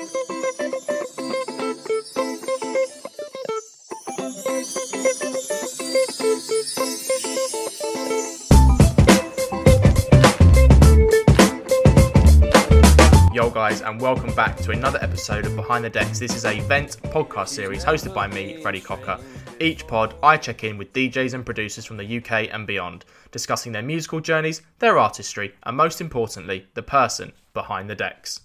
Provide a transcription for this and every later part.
Yo, guys, and welcome back to another episode of Behind the Decks. This is a Vent podcast series hosted by me, Freddie Cocker. Each pod, I check in with DJs and producers from the UK and beyond, discussing their musical journeys, their artistry, and most importantly, the person behind the decks.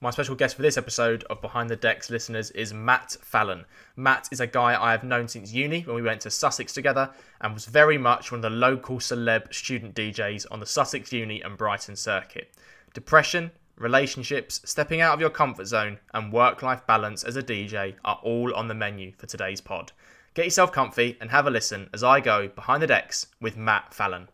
My special guest for this episode of Behind the Decks listeners is Matt Fallon. Matt is a guy I have known since uni when we went to Sussex together and was very much one of the local celeb student DJs on the Sussex Uni and Brighton circuit. Depression, relationships, stepping out of your comfort zone, and work life balance as a DJ are all on the menu for today's pod. Get yourself comfy and have a listen as I go behind the decks with Matt Fallon.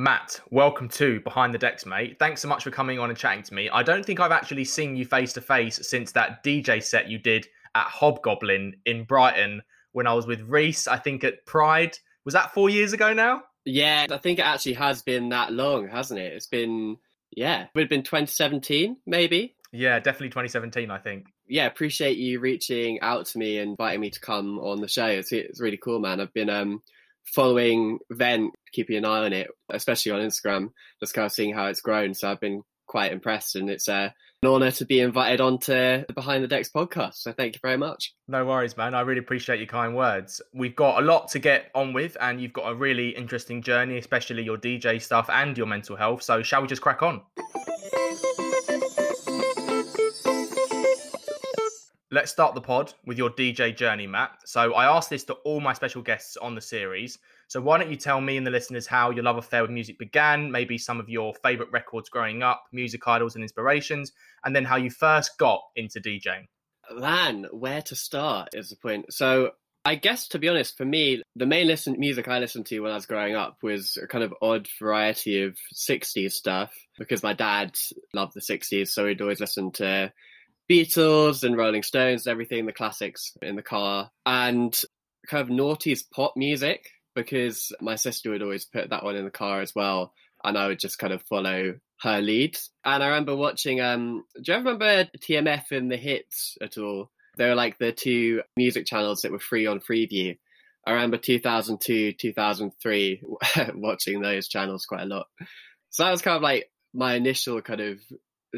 Matt, welcome to Behind the Decks, mate. Thanks so much for coming on and chatting to me. I don't think I've actually seen you face to face since that DJ set you did at Hobgoblin in Brighton when I was with Reese, I think at Pride. Was that four years ago now? Yeah, I think it actually has been that long, hasn't it? It's been, yeah, it would have been 2017, maybe. Yeah, definitely 2017, I think. Yeah, appreciate you reaching out to me and inviting me to come on the show. It's, it's really cool, man. I've been um, following Vent, keeping an eye on it, especially on Instagram, just kind of seeing how it's grown. So I've been quite impressed, and it's uh, an honour to be invited onto the Behind the Decks podcast. So thank you very much. No worries, man. I really appreciate your kind words. We've got a lot to get on with, and you've got a really interesting journey, especially your DJ stuff and your mental health. So shall we just crack on? Let's start the pod with your DJ journey, Matt. So I asked this to all my special guests on the series. So why don't you tell me and the listeners how your love affair with music began, maybe some of your favorite records growing up, music idols and inspirations, and then how you first got into DJing? Man, where to start is the point. So I guess to be honest, for me, the main listen music I listened to when I was growing up was a kind of odd variety of 60s stuff because my dad loved the 60s, so he'd always listen to Beatles and Rolling Stones, and everything, the classics in the car, and kind of noughties pop music because my sister would always put that one in the car as well, and I would just kind of follow her lead. And I remember watching. Um, do you remember TMF and the hits at all? They were like the two music channels that were free on Freeview. I remember 2002, 2003, watching those channels quite a lot. So that was kind of like my initial kind of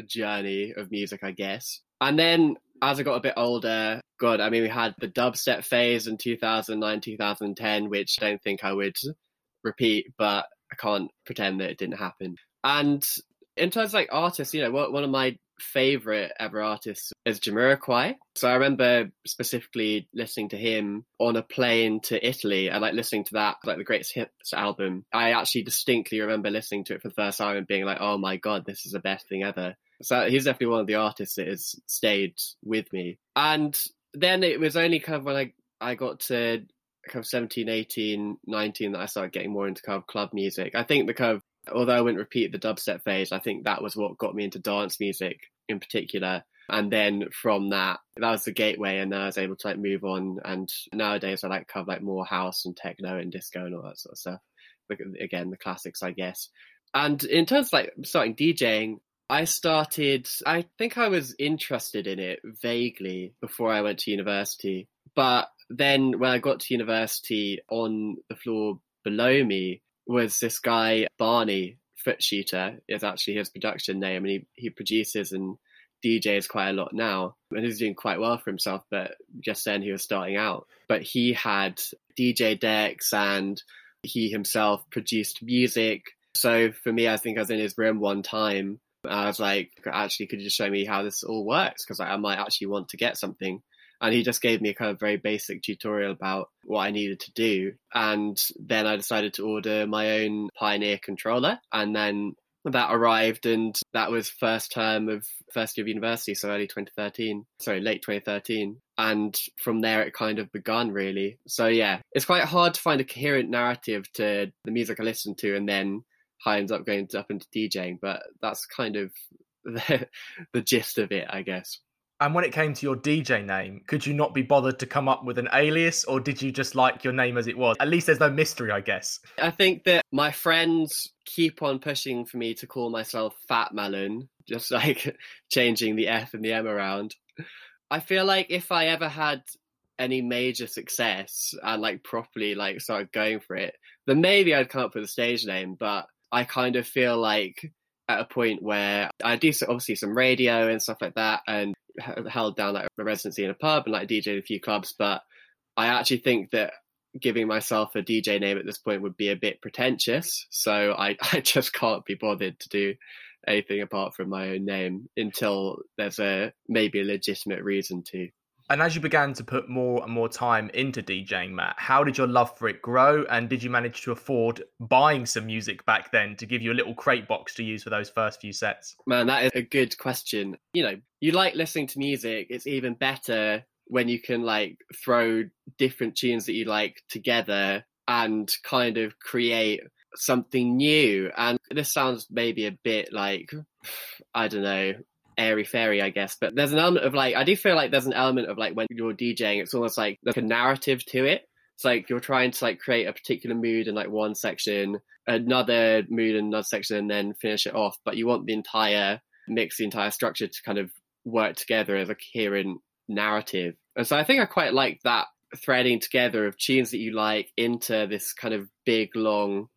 journey of music, I guess. And then as I got a bit older, God, I mean, we had the dubstep phase in 2009, 2010, which I don't think I would repeat, but I can't pretend that it didn't happen. And in terms of like artists, you know, one of my favorite ever artists is Jamiroquai. So I remember specifically listening to him on a plane to Italy and like listening to that, like the greatest hits album. I actually distinctly remember listening to it for the first time and being like, oh my God, this is the best thing ever. So he's definitely one of the artists that has stayed with me. And then it was only kind of when I, I got to kind of 17, 18, 19 that I started getting more into kind of club music. I think the kind of, although I wouldn't repeat the dubstep phase, I think that was what got me into dance music in particular. And then from that, that was the gateway, and then I was able to like move on. And nowadays, I like kind of like more house and techno and disco and all that sort of stuff. Again, the classics, I guess. And in terms of like starting DJing, I started, I think I was interested in it vaguely before I went to university. But then when I got to university, on the floor below me was this guy, Barney Footshooter, is actually his production name, and he, he produces and DJs quite a lot now. And he's doing quite well for himself, but just then he was starting out. But he had DJ decks and he himself produced music. So for me, I think I was in his room one time I was like, actually, could you just show me how this all works? Because I might actually want to get something. And he just gave me a kind of very basic tutorial about what I needed to do. And then I decided to order my own Pioneer controller. And then that arrived, and that was first term of first year of university, so early 2013, sorry, late 2013. And from there, it kind of begun really. So, yeah, it's quite hard to find a coherent narrative to the music I listen to and then I ended up going up into DJing, but that's kind of the, the gist of it, I guess. And when it came to your DJ name, could you not be bothered to come up with an alias or did you just like your name as it was? At least there's no mystery, I guess. I think that my friends keep on pushing for me to call myself Fat Melon, just like changing the F and the M around. I feel like if I ever had any major success and like properly like started going for it, then maybe I'd come up with a stage name, but I kind of feel like at a point where I do obviously some radio and stuff like that, and held down like a residency in a pub and like DJed a few clubs. But I actually think that giving myself a DJ name at this point would be a bit pretentious. So I, I just can't be bothered to do anything apart from my own name until there's a maybe a legitimate reason to. And as you began to put more and more time into DJing, Matt, how did your love for it grow? And did you manage to afford buying some music back then to give you a little crate box to use for those first few sets? Man, that is a good question. You know, you like listening to music, it's even better when you can like throw different tunes that you like together and kind of create something new. And this sounds maybe a bit like, I don't know, airy fairy, I guess. But there's an element of like, I do feel like there's an element of like when you're DJing, it's almost like like a narrative to it. It's like you're trying to like create a particular mood in like one section, another mood in another section, and then finish it off. But you want the entire mix, the entire structure to kind of work together as a coherent narrative. And so I think I quite like that threading together of tunes that you like into this kind of big long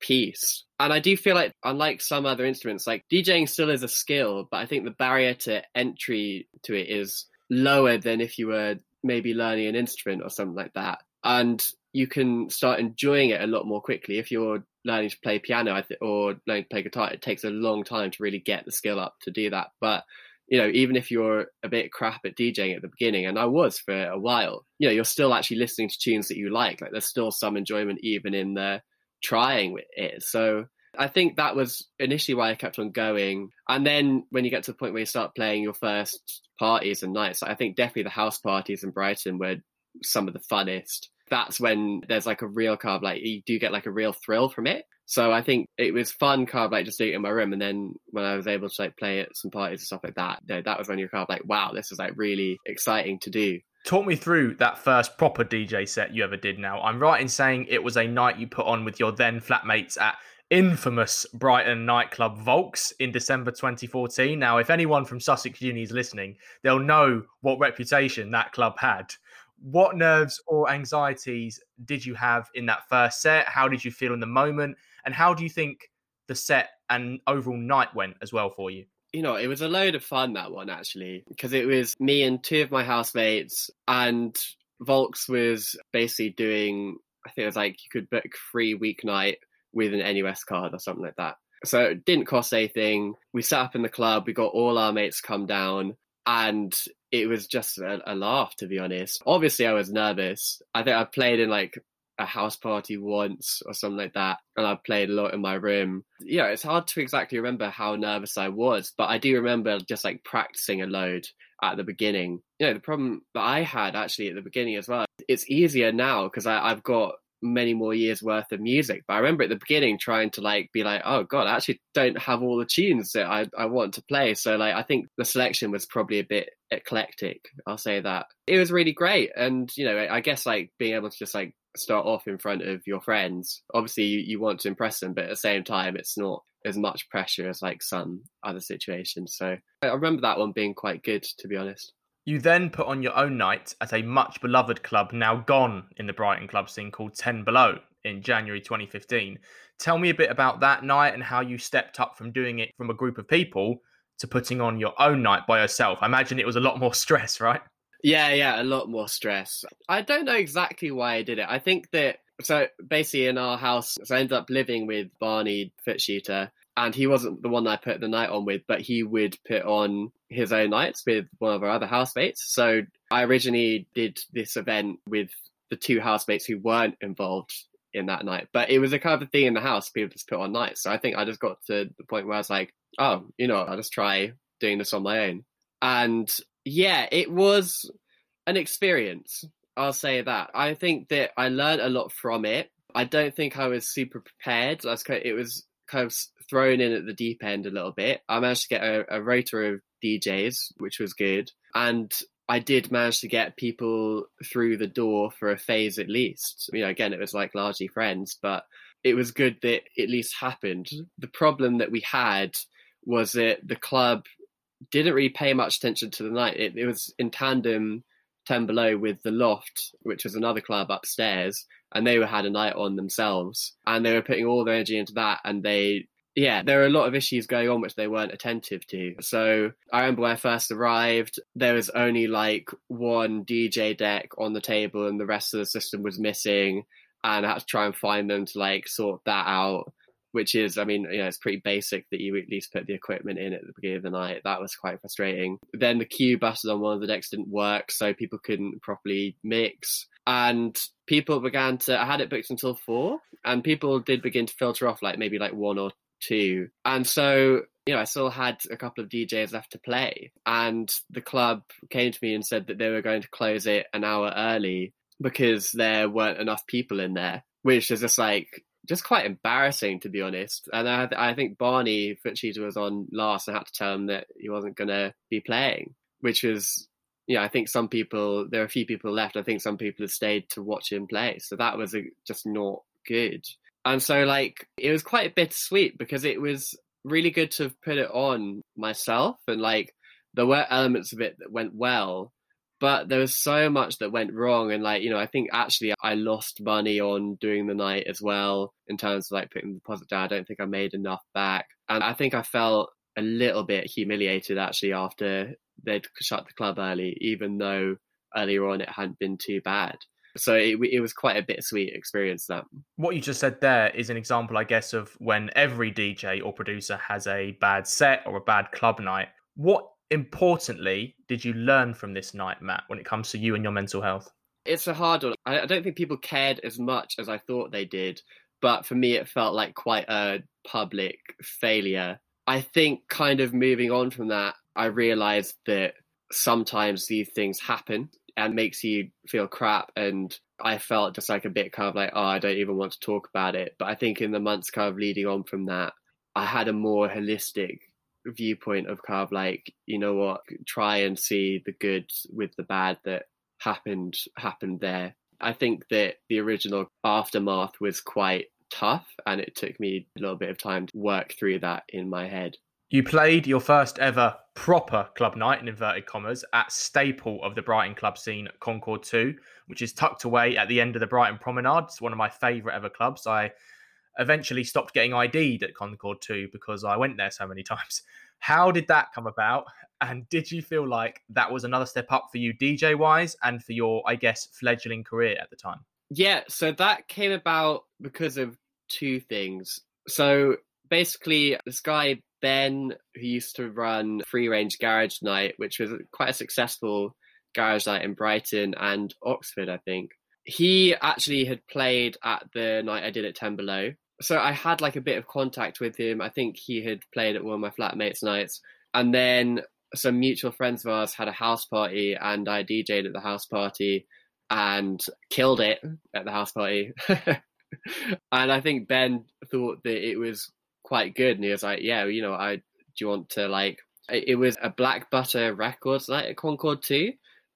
piece. And I do feel like, unlike some other instruments, like DJing still is a skill, but I think the barrier to entry to it is lower than if you were maybe learning an instrument or something like that. And you can start enjoying it a lot more quickly. If you're learning to play piano or learning to play guitar, it takes a long time to really get the skill up to do that. But you know, even if you're a bit crap at DJing at the beginning, and I was for a while, you know, you're still actually listening to tunes that you like. Like there's still some enjoyment even in the trying with it. So I think that was initially why I kept on going. And then when you get to the point where you start playing your first parties and nights, I think definitely the house parties in Brighton were some of the funnest. That's when there's like a real carb, like you do get like a real thrill from it. So I think it was fun carb, like just doing it in my room. And then when I was able to like play at some parties and stuff like that, that was when you're of like, wow, this is like really exciting to do. Talk me through that first proper DJ set you ever did now. I'm right in saying it was a night you put on with your then flatmates at infamous Brighton nightclub Volks in December 2014. Now, if anyone from Sussex Uni is listening, they'll know what reputation that club had. What nerves or anxieties did you have in that first set? How did you feel in the moment? And how do you think the set and overall night went as well for you? You know, it was a load of fun that one actually, because it was me and two of my housemates, and Volks was basically doing, I think it was like you could book free weeknight with an NUS card or something like that. So it didn't cost anything. We sat up in the club, we got all our mates come down, and it was just a, a laugh, to be honest. Obviously, I was nervous. I think I played in like a house party once or something like that, and I played a lot in my room. Yeah, it's hard to exactly remember how nervous I was, but I do remember just like practicing a load at the beginning. You know, the problem that I had actually at the beginning as well, it's easier now because I've got many more years worth of music. But I remember at the beginning trying to like be like, oh god, I actually don't have all the tunes that I, I want to play. So like I think the selection was probably a bit eclectic. I'll say that. It was really great. And, you know, I guess like being able to just like start off in front of your friends. Obviously, you, you want to impress them, but at the same time, it's not as much pressure as like some other situations. So I remember that one being quite good, to be honest. You then put on your own night at a much beloved club now gone in the Brighton club scene called 10 Below in January 2015. Tell me a bit about that night and how you stepped up from doing it from a group of people to putting on your own night by yourself. I imagine it was a lot more stress, right? Yeah, yeah, a lot more stress. I don't know exactly why I did it. I think that so basically in our house, so I ended up living with Barney Footshooter, and he wasn't the one I put the night on with, but he would put on his own nights with one of our other housemates. So I originally did this event with the two housemates who weren't involved in that night, but it was a kind of thing in the house people just put on nights. So I think I just got to the point where I was like, oh, you know, I'll just try doing this on my own. And yeah, it was an experience. I'll say that. I think that I learned a lot from it. I don't think I was super prepared. it was kind of thrown in at the deep end a little bit. I managed to get a, a rota of DJs, which was good. And I did manage to get people through the door for a phase at least. You know, again, it was like largely friends, but it was good that it at least happened. The problem that we had was that the club didn't really pay much attention to the night. It, it was in tandem 10 below with the loft which was another club upstairs and they were had a night on themselves. And they were putting all their energy into that and they yeah there were a lot of issues going on which they weren't attentive to. So i remember when i first arrived there was only like one dj deck on the table and the rest of the system was missing and i had to try and find them to like sort that out which is, I mean, you know, it's pretty basic that you at least put the equipment in at the beginning of the night. That was quite frustrating. Then the cue buses on one of the decks didn't work, so people couldn't properly mix. And people began to, I had it booked until four, and people did begin to filter off like maybe like one or two. And so, you know, I still had a couple of DJs left to play. And the club came to me and said that they were going to close it an hour early because there weren't enough people in there, which is just like, just quite embarrassing to be honest. And I, I think Barney Footshooter was on last. and I had to tell him that he wasn't going to be playing, which was, you know, I think some people there are a few people left. I think some people have stayed to watch him play, so that was a, just not good. And so like it was quite bittersweet because it was really good to have put it on myself and like there were elements of it that went well but there was so much that went wrong and like you know i think actually i lost money on doing the night as well in terms of like putting the deposit down. I don't think i made enough back and i think i felt a little bit humiliated actually after they'd shut the club early even though earlier on it hadn't been too bad. So it, it was quite a bittersweet experience that. What you just said there is an example i guess of when every dj or producer has a bad set or a bad club night. What importantly did you learn from this night, Matt, when it comes to you and your mental health? It's a hard one. I don't think people cared as much as I thought they did, but for me, it felt like quite a public failure. I think, kind of moving on from that, I realized that sometimes these things happen and makes you feel crap and I felt just like a bit kind of like, oh, I don't even want to talk about it. But I think in the months kind of leading on from that, I had a more holistic viewpoint of kind of like you know what try and see the good with the bad that happened happened there. I think that the original aftermath was quite tough and it took me a little bit of time to work through that in my head. You played your first ever proper club night in inverted commas at staple of the brighton club scene concorde 2 which is tucked away at the end of the brighton promenade it's one of my favorite ever clubs. I eventually stopped getting ID'd at Concorde 2 because I went there so many times. How did that come about? And did you feel like that was another step up for you DJ wise and for your, I guess, fledgling career at the time? Yeah, so that came about because of two things. So basically, this guy, Ben, who used to run Free Range Garage Night, which was quite a successful garage night in Brighton and Oxford, I think. He actually had played at the night I did at 10 Below, so I had like a bit of contact with him. I think he had played at one of my flatmates' nights, and then some mutual friends of ours had a house party, and I DJ'd at the house party and killed it at the house party. and I think Ben thought that it was quite good, and he was like, "Yeah, you know, I do you want to like?" It was a Black Butter Records night at Concorde 2,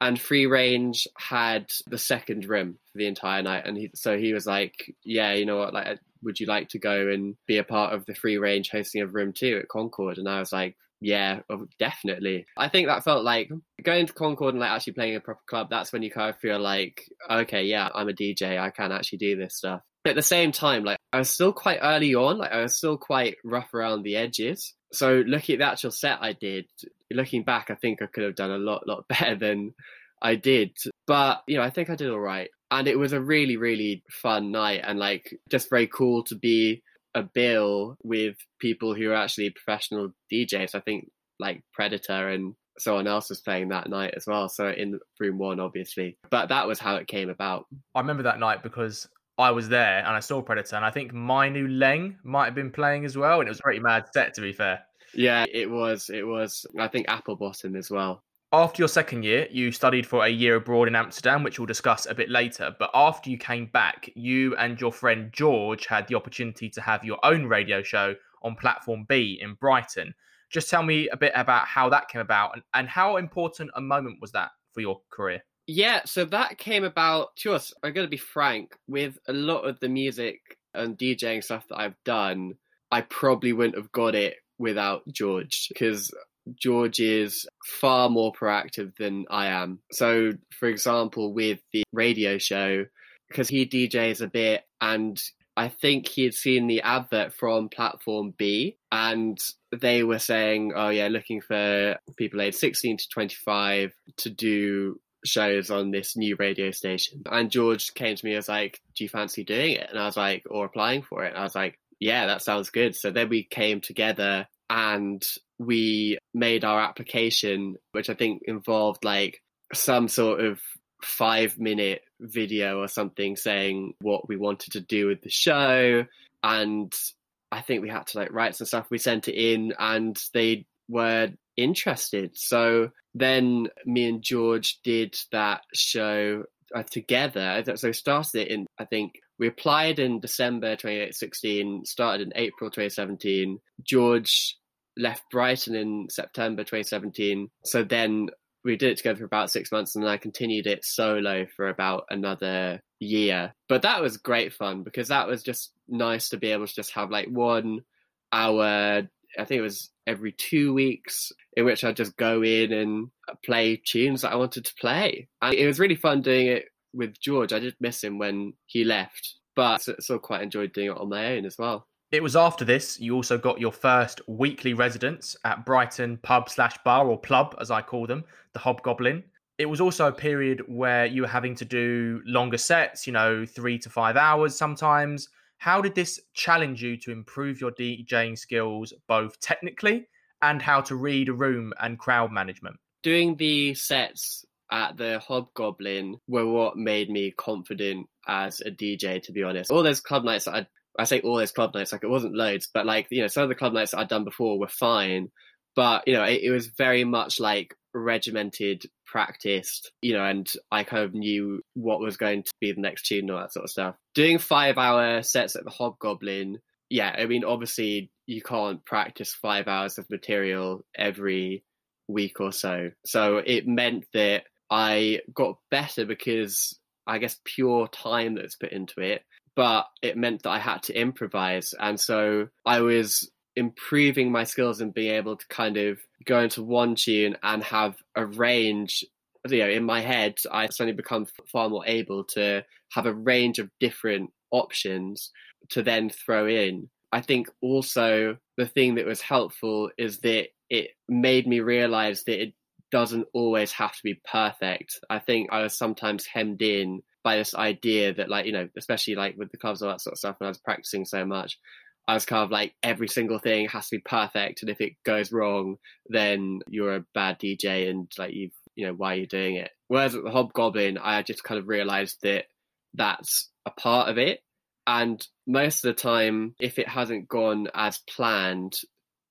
and Free Range had the second room for the entire night, and he, so he was like, "Yeah, you know what? Like, would you like to go and be a part of the free range hosting of room two at Concorde? And I was like, yeah, oh, definitely. I think that felt like going to Concorde and like actually playing a proper club. That's when you kind of feel like, okay, yeah, I'm a DJ. I can actually do this stuff. But at the same time, like I was still quite early on. Like I was still quite rough around the edges. So looking at the actual set I did, looking back, I think I could have done a lot, lot better than I did. But you know, I think I did all right and it was a really really fun night and like just very cool to be a bill with people who are actually professional DJs. I think like Preditah and someone else was playing that night as well. So in room one, obviously, but that was how it came about. I remember that night because I was there and I saw Preditah, and I think My Nu Leng might have been playing as well, and it was a pretty mad set to be fair. Yeah, it was. It was. I think Applebottom as well. After your second year, you studied for a year abroad in Amsterdam, which we'll discuss a bit later. But after you came back, you and your friend George had the opportunity to have your own radio show on Platform B in Brighton. Just tell me a bit about how that came about and, and how important a moment was that for your career? Yeah, so that came about to us. I'm going to be frank with a lot of the music and DJing stuff that I've done. I probably wouldn't have got it without George because George is far more proactive than I am. So, for example, with the radio show, because he DJs a bit, and I think he had seen the advert from Platform B, and they were saying, "Oh yeah, looking for people aged 16 to 25 to do shows on this new radio station." And George came to me as like, "Do you fancy doing it?" And I was like, "Or applying for it?" And I was like, "Yeah, that sounds good." So then we came together and we made our application, which I think involved like some sort of five minute video or something saying what we wanted to do with the show. And I think we had to like write some stuff. We sent it in and they were interested. So then me and George did that show uh, together. So started it in, I think we applied in December 2016, started in April 2017. George left Brighton in September 2017. So then we did it together for about six months and then I continued it solo for about another year. But that was great fun because that was just nice to be able to just have like one hour, I think it was every two weeks, in which I'd just go in and play tunes that I wanted to play. And it was really fun doing it with George. I did miss him when he left, but still quite enjoyed doing it on my own as well. It was after this you also got your first weekly residence at Brighton pub slash bar or plub as I call them, the Hobgoblin. It was also a period where you were having to do longer sets, you know, three to five hours sometimes. How did this challenge you to improve your DJing skills, both technically and how to read a room and crowd management? Doing the sets at the Hobgoblin were what made me confident as a DJ, to be honest. All those club nights I'd I say all those club nights, like it wasn't loads, but like, you know, some of the club nights I'd done before were fine. But, you know, it, it was very much like regimented, practiced, you know, and I kind of knew what was going to be the next tune and all that sort of stuff. Doing five hour sets at the Hobgoblin, yeah, I mean, obviously you can't practice five hours of material every week or so. So it meant that I got better because I guess pure time that's put into it but it meant that I had to improvise. And so I was improving my skills and being able to kind of go into one tune and have a range. You know, in my head, I suddenly become far more able to have a range of different options to then throw in. I think also the thing that was helpful is that it made me realize that it doesn't always have to be perfect. I think I was sometimes hemmed in by this idea that like you know especially like with the clubs and all that sort of stuff when i was practicing so much i was kind of like every single thing has to be perfect and if it goes wrong then you're a bad dj and like you've, you know why are you doing it whereas with the hobgoblin i just kind of realized that that's a part of it and most of the time if it hasn't gone as planned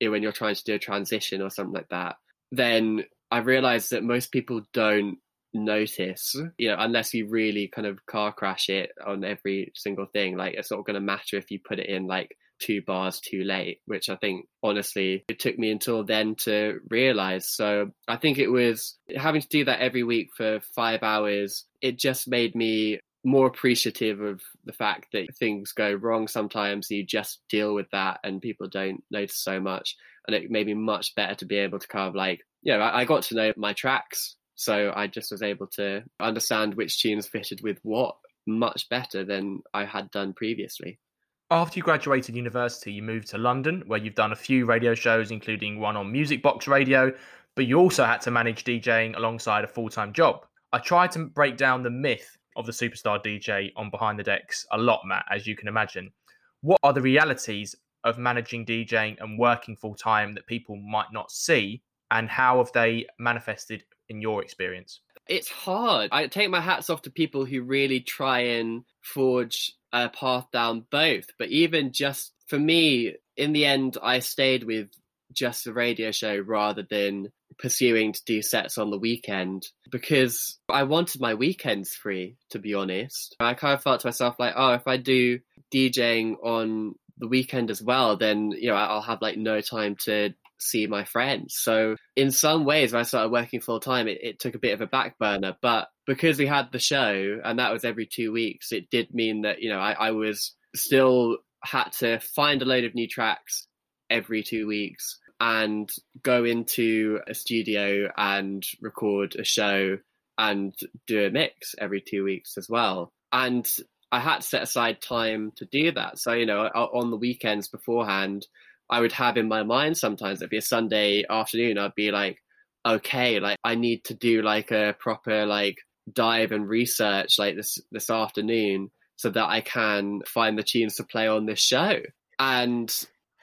when you're trying to do a transition or something like that then i realized that most people don't notice, mm-hmm. you know, unless you really kind of car crash it on every single thing. Like it's not going to matter if you put it in like two bars too late, which I think honestly it took me until then to realize. So I think it was having to do that every week for five hours. It just made me more appreciative of the fact that things go wrong sometimes. You just deal with that and people don't notice so much. And it made me much better to be able to kind of like, know, I, I got to know my tracks so I just was able to understand which tunes fitted with what much better than I had done previously. After you graduated university, you moved to London, where you've done a few radio shows, including one on Music Box Radio, but you also had to manage DJing alongside a full time job. I tried to break down the myth of the superstar DJ on Behind the Decks a lot, Matt, as you can imagine. What are the realities of managing DJing and working full time that people might not see, and how have they manifested in your experience? It's hard. I take my hats off to people who really try and forge a path down both. But even just for me, in the end, I stayed with just the radio show rather than pursuing to do sets on the weekend because I wanted my weekends free, to be honest. I kind of felt to myself like, oh, if I do DJing on the weekend as well, then, you know, I'll have like no time to see my friends. So in some ways, when I started working full time, it, it took a bit of a back burner. But because we had the show and that was every two weeks, it did mean that, you know, I, I was still had to find a load of new tracks every two weeks and go into a studio and record a show and do a mix every two weeks as well. And I had to set aside time to do that. So, you know, on the weekends beforehand, I would have in my mind sometimes it'd be a Sunday afternoon, I'd be like, okay, like I need to do like a proper like dive and research like this this afternoon so that I can find the tunes to play on this show. And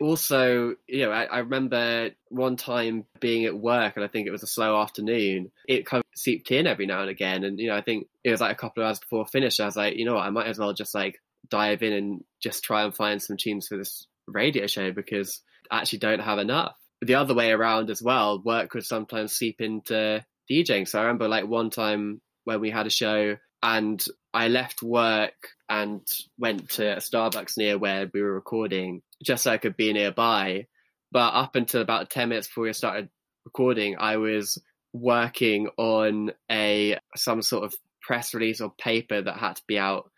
also, you know, I, I, remember one time being at work and I think it was a slow afternoon. It kind of seeped in every now and again. And, you know, I think it was like a couple of hours before finish. I was like, you know what, I might as well just like dive in and just try and find some tunes for this radio show because I actually don't have enough. The other way around as well, work would sometimes seep into DJing. So I remember like one time when we had a show and I left work and went to a Starbucks near where we were recording just so I could be nearby. But up until about 10 minutes before we started recording, I was working on a some sort of press release or paper that had to be out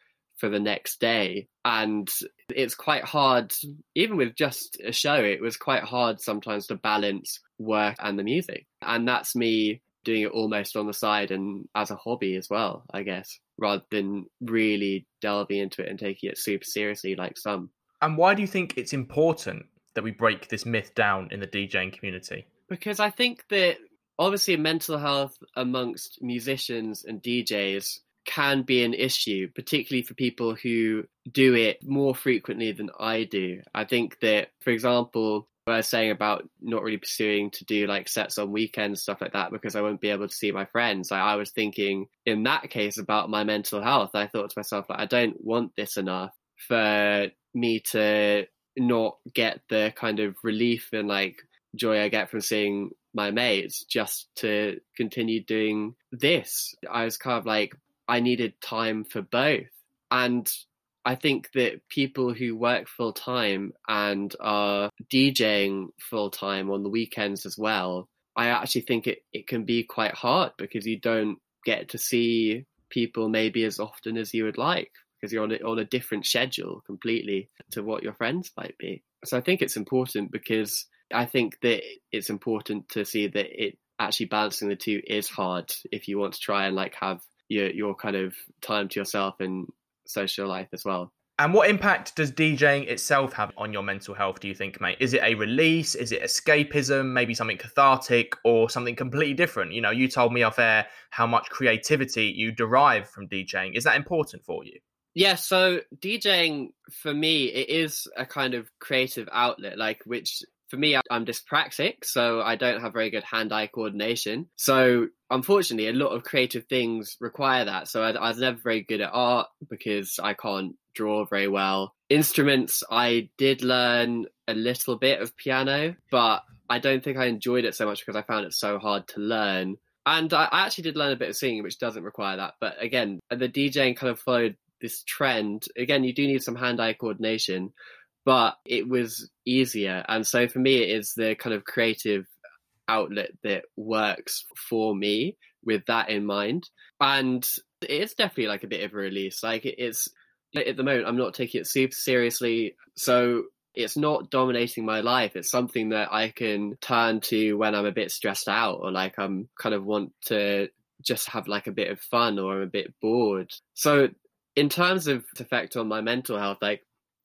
for the next day. And it's quite hard, even with just a show, it was quite hard sometimes to balance work and the music. And that's me doing it almost on the side and as a hobby as well, I guess, rather than really delving into it and taking it super seriously like some. And why do you think it's important that we break this myth down in the DJing community? Because I think that obviously mental health amongst musicians and DJs can be an issue, particularly for people who do it more frequently than I do. I think that, for example, what I was saying about not really pursuing to do like sets on weekends, stuff like that, because I won't be able to see my friends. I was thinking in that case about my mental health. I thought to myself, like, I don't want this enough for me to not get the kind of relief and like joy I get from seeing my mates just to continue doing this. I was kind of like, I needed time for both. And I think that people who work full time and are DJing full time on the weekends as well, I actually think it, it can be quite hard because you don't get to see people maybe as often as you would like because you're on a, on a different schedule completely to what your friends might be. So I think it's important because I think that it's important to see that it actually balancing the two is hard if you want to try and like have your your kind of time to yourself and social life as well. And what impact does DJing itself have on your mental health, do you think, mate? Is it a release? Is it escapism? Maybe something cathartic or something completely different? You know, you told me off air how much creativity you derive from DJing. Is that important for you? Yeah, so DJing for me it is a kind of creative outlet, like which for me I'm dyspraxic, so I don't have very good hand-eye coordination. So unfortunately, a lot of creative things require that. So I, I was never very good at art because I can't draw very well. Instruments, I did learn a little bit of piano, but I don't think I enjoyed it so much because I found it so hard to learn. And I actually did learn a bit of singing, which doesn't require that. But again, the DJing kind of followed this trend. Again, you do need some hand-eye coordination, but it was easier. And so for me, it is the kind of creative outlet that works for me with that in mind. And it's definitely like a bit of a release. Like it's at the moment, I'm not taking it super seriously. So it's not dominating my life. It's something that I can turn to when I'm a bit stressed out or like I'm kind of want to just have like a bit of fun or I'm a bit bored. So in terms of effect on my mental health, like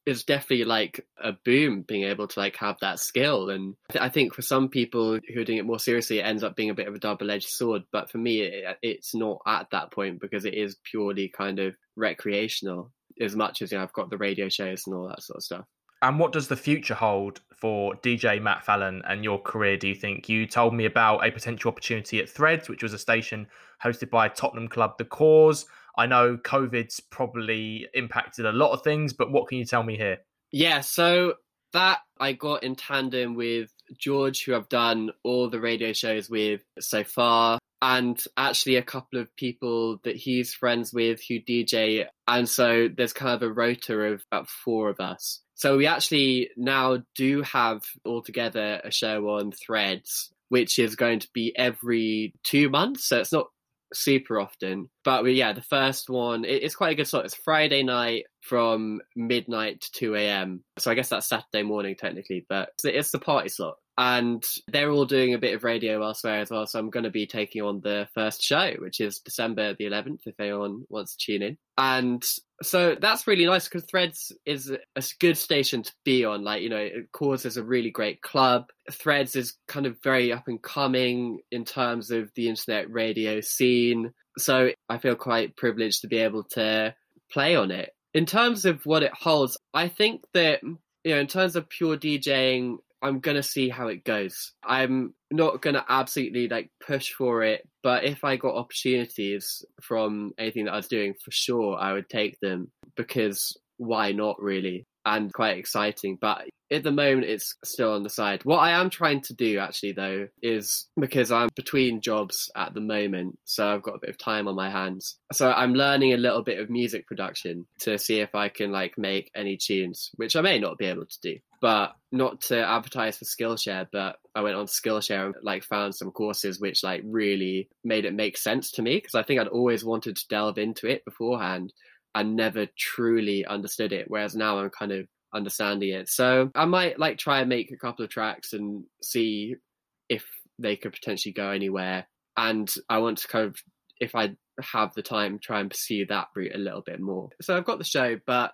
it's definitely like a boom being able to like have that skill. And I think for some people who are doing it more seriously, it ends up being a bit of a double-edged sword. But for me, it, uh, it's not at that point because it is purely kind of recreational. As much as you know, I've got the radio shows and all that sort of stuff. And what does the future hold for DJ Matt Fallon and your career, do you think? You told me about a potential opportunity at Threads, which was a station hosted by Tottenham club The Cause. I know COVID's probably impacted a lot of things, but what can you tell me here? Yeah, so that I got in tandem with George, who I've done all the radio shows with so far. and actually a couple of people that he's friends with who DJ. And so there's kind of a rota of about four of us. So we actually now do have altogether a show on Threads, which is going to be every two months. So it's not super often. But we, yeah, the first one, it, it's quite a good slot. It's Friday night from midnight to 2 a.m. So I guess that's Saturday morning technically, but it's, it's the party slot and they're all doing a bit of radio elsewhere as well. So I'm going to be taking on the first show, which is December the 11th, if anyone wants to tune in. And so that's really nice because Threads is a good station to be on. Like, you know, it causes a really great club. Threads is kind of very up and coming in terms of the internet radio scene. So I feel quite privileged to be able to play on it. In terms of what it holds, I think that you know, in terms of pure DJing, I'm gonna see how it goes. I'm not gonna absolutely like push for it, but if I got opportunities from anything that I was doing, for sure I would take them because why not really? And quite exciting. But at the moment, it's still on the side. What I am trying to do actually, though, is because I'm between jobs at the moment, so I've got a bit of time on my hands. So I'm learning a little bit of music production to see if I can like make any tunes, which I may not be able to do but not to advertise for Skillshare, but I went on Skillshare and like found some courses which like really made it make sense to me because I think I'd always wanted to delve into it beforehand and never truly understood it. Whereas now I'm kind of understanding it. So I might like try and make a couple of tracks and see if they could potentially go anywhere. And I want to kind of, if I have the time, try and pursue that route a little bit more. So I've got the show, but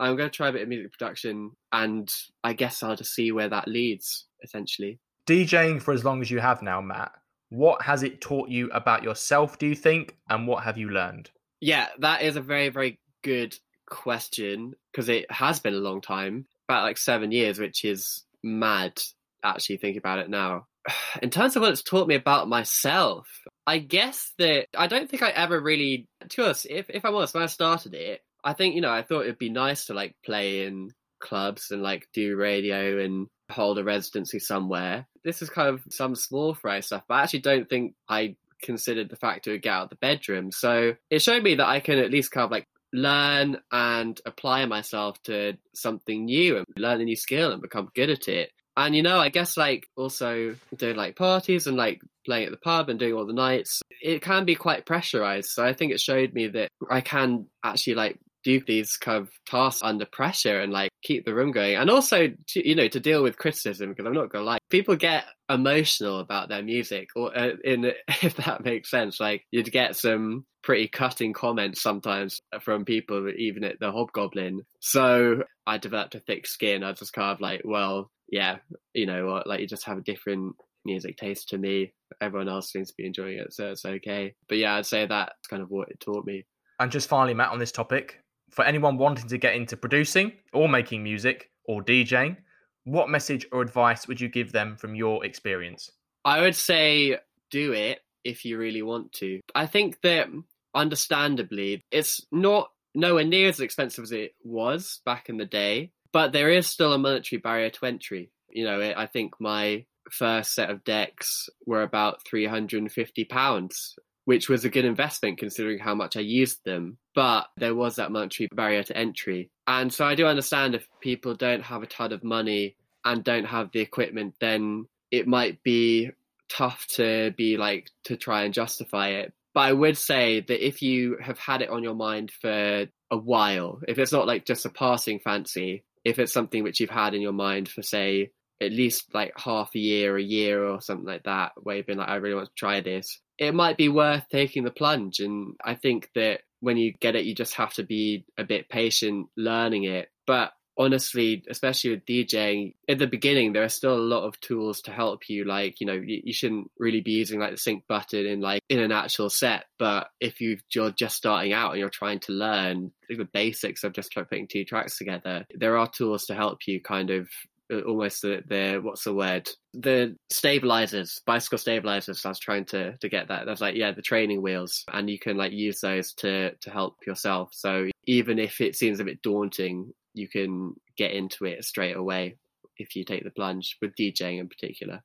I'm going to try a bit of music production, and I guess I'll just see where that leads. Essentially, DJing for as long as you have now, Matt. What has it taught you about yourself? Do you think, and what have you learned? Yeah, that is a very very good question because it has been a long time, about like seven years, which is mad. Actually, thinking about it now. In terms of what it's taught me about myself, I guess that I don't think I ever really, to us, if, if I'm honest, when I started it, I think you know I thought it'd be nice to like play in clubs and like do radio and hold a residency somewhere. This is kind of some small fry stuff, but I actually don't think I considered the fact to get out of the bedroom. So it showed me that I can at least kind of like learn and apply myself to something new and learn a new skill and become good at it. And you know, I guess like also doing like parties and like playing at the pub and doing all the nights, it can be quite pressurized. So I think it showed me that I can actually like do these kind of tasks under pressure and like keep the room going and also to, you know to deal with criticism because i'm not gonna lie people get emotional about their music or uh, in if that makes sense like you'd get some pretty cutting comments sometimes from people even at the hobgoblin. So i developed a thick skin. I just kind of like well yeah you know like you just have a different music taste to me. Everyone else seems to be enjoying it so it's okay. But yeah i'd say that's kind of what it taught me. And just finally, Matt, on this topic, for anyone wanting to get into producing or making music or DJing, what message or advice would you give them from your experience? I would say do it if you really want to. I think that understandably, it's not nowhere near as expensive as it was back in the day, but there is still a monetary barrier to entry. You know, I think my first set of decks were about £350 which was a good investment considering how much I used them. But there was that monetary barrier to entry. And so I do understand if people don't have a ton of money and don't have the equipment, then it might be tough to be like to try and justify it. But I would say that if you have had it on your mind for a while, if it's not like just a passing fancy, if it's something which you've had in your mind for say at least like half a year, a year or something like that, where you've been like, I really want to try this, it might be worth taking the plunge. And I think that when you get it, you just have to be a bit patient learning it. But honestly, especially with DJing, at the beginning, there are still a lot of tools to help you. Like, you know, you, you, shouldn't really be using like the sync button in like in an actual set. But if you you're just starting out and you're trying to learn the basics of just like putting two tracks together, there are tools to help you kind of uh, almost the, the what's the word the stabilizers bicycle stabilizers i was trying to to get that that's like yeah the training wheels and you can like use those to to help yourself so even if it seems a bit daunting you can get into it straight away if you take the plunge with djing in particular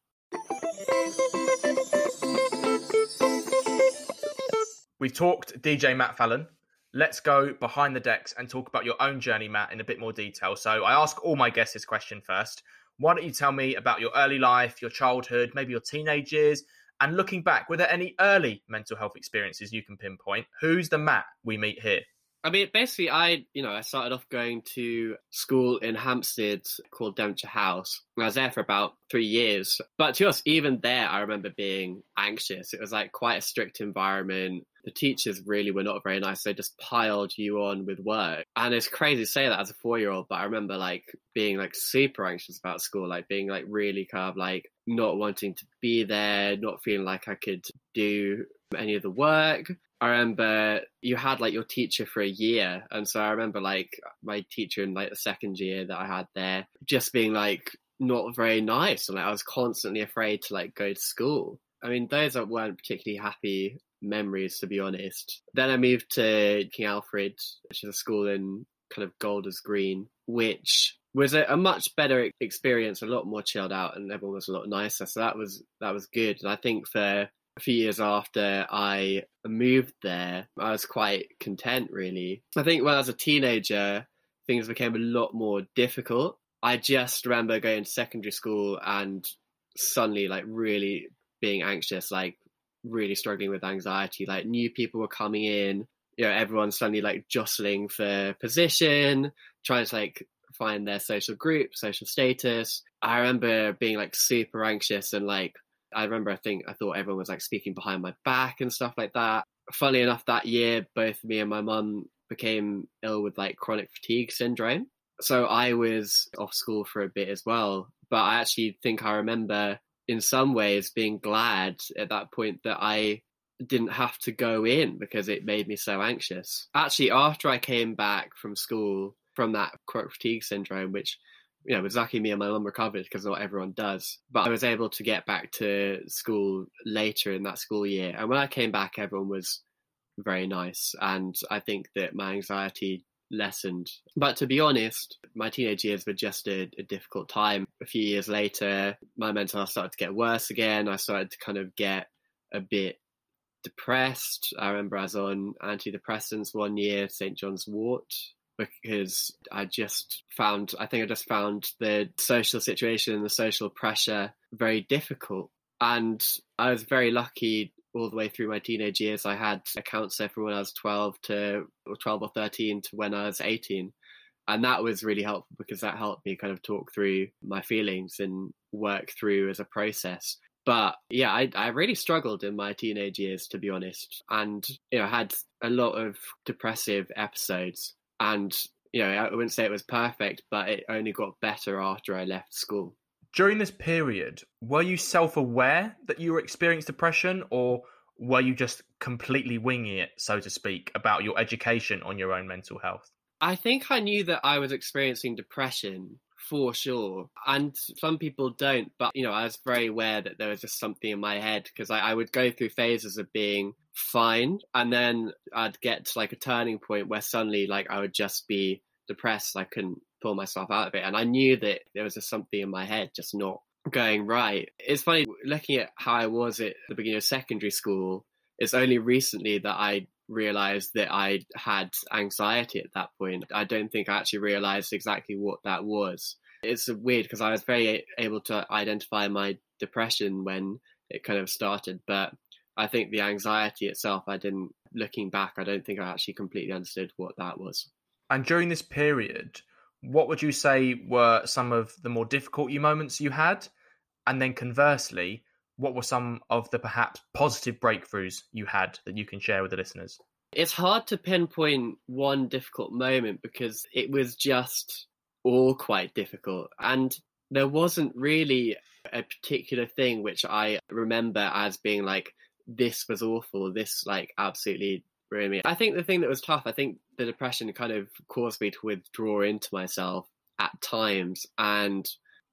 We've talked DJ Matt Fallon. Let's go behind the decks and talk about your own journey, Matt, in a bit more detail. So I ask all my guests this question first. Why don't you tell me about your early life, your childhood, maybe your teenage years, and looking back, were there any early mental health experiences you can pinpoint? Who's the Matt we meet here? I mean, basically, I you know I started off going to school in Hampstead called Devonshire House. I was there for about three years, but to us, even there, I remember being anxious. It was like quite a strict environment. The teachers really were not very nice. They just piled you on with work, and it's crazy to say that as a four-year-old. But I remember like being like super anxious about school, like being like really kind of like not wanting to be there, not feeling like I could do any of the work. I remember you had like your teacher for a year, and so I remember like my teacher in like the second year that I had there just being like not very nice, and like I was constantly afraid to like go to school. I mean, those weren't particularly happy memories, to be honest. Then I moved to King Alfred, which is a school in kind of Golders Green, which was a, a, much better experience, a lot more chilled out, and everyone was a lot nicer. So that was that was good. And I think for a few years after I moved there, I was quite content, really. I think when I was a teenager, things became a lot more difficult. I just remember going to secondary school and suddenly, like, really being anxious, like, really struggling with anxiety. Like, new people were coming in, you know, everyone's suddenly, like, jostling for position, trying to, like, find their social group, social status. I remember being, like, super anxious and, like, I remember I think I thought everyone was like speaking behind my back and stuff like that. Funnily enough, that year both me and my mum became ill with like chronic fatigue syndrome. So I was off school for a bit as well. But I actually think I remember in some ways being glad at that point that I didn't have to go in because it made me so anxious. Actually, after I came back from school from that chronic fatigue syndrome, which you know, it was lucky me and my mum recovered because not everyone does. But I was able to get back to school later in that school year. And when I came back, everyone was very nice. And I think that my anxiety lessened. But to be honest, my teenage years were just a, a, difficult time. A few years later, my mental health started to get worse again. I started to kind of get a bit depressed. I remember I was on antidepressants one year, St. John's Wort, because I just found, I think I just found the social situation and the social pressure very difficult. And I was very lucky all the way through my teenage years. I had a counselor from when I was 12 to or 12 or 13 to when I was 18. And that was really helpful because that helped me kind of talk through my feelings and work through as a process. But yeah, I, I really struggled in my teenage years, to be honest. And, you know, I had a lot of depressive episodes and you know, I wouldn't say it was perfect, but it only got better after I left school. During this period, were you self aware that you were experiencing depression, or were you just completely winging it, so to speak, about your education on your own mental health? I think I knew that I was experiencing depression for sure. And some people don't, but you know, I was very aware that there was just something in my head because I, I, would go through phases of being fine and then I'd get to like a turning point where suddenly like I would just be depressed. I couldn't pull myself out of it. And I knew that there was just something in my head just not going right. It's funny looking at how I was at the beginning of secondary school. It's only recently that I realized that I had anxiety at that point. I don't think I actually realized exactly what that was. It's weird because I was very able to identify my depression when it kind of started, but I think the anxiety itself, I didn't, looking back, I don't think I actually completely understood what that was. And during this period, what would you say were some of the more difficult moments you had? And then conversely, what were some of the perhaps positive breakthroughs you had that you can share with the listeners? It's hard to pinpoint one difficult moment because it was just all quite difficult. And there wasn't really a particular thing which I remember as being like, this was awful, this like absolutely ruined me. I think the thing that was tough, I think the depression kind of caused me to withdraw into myself at times. And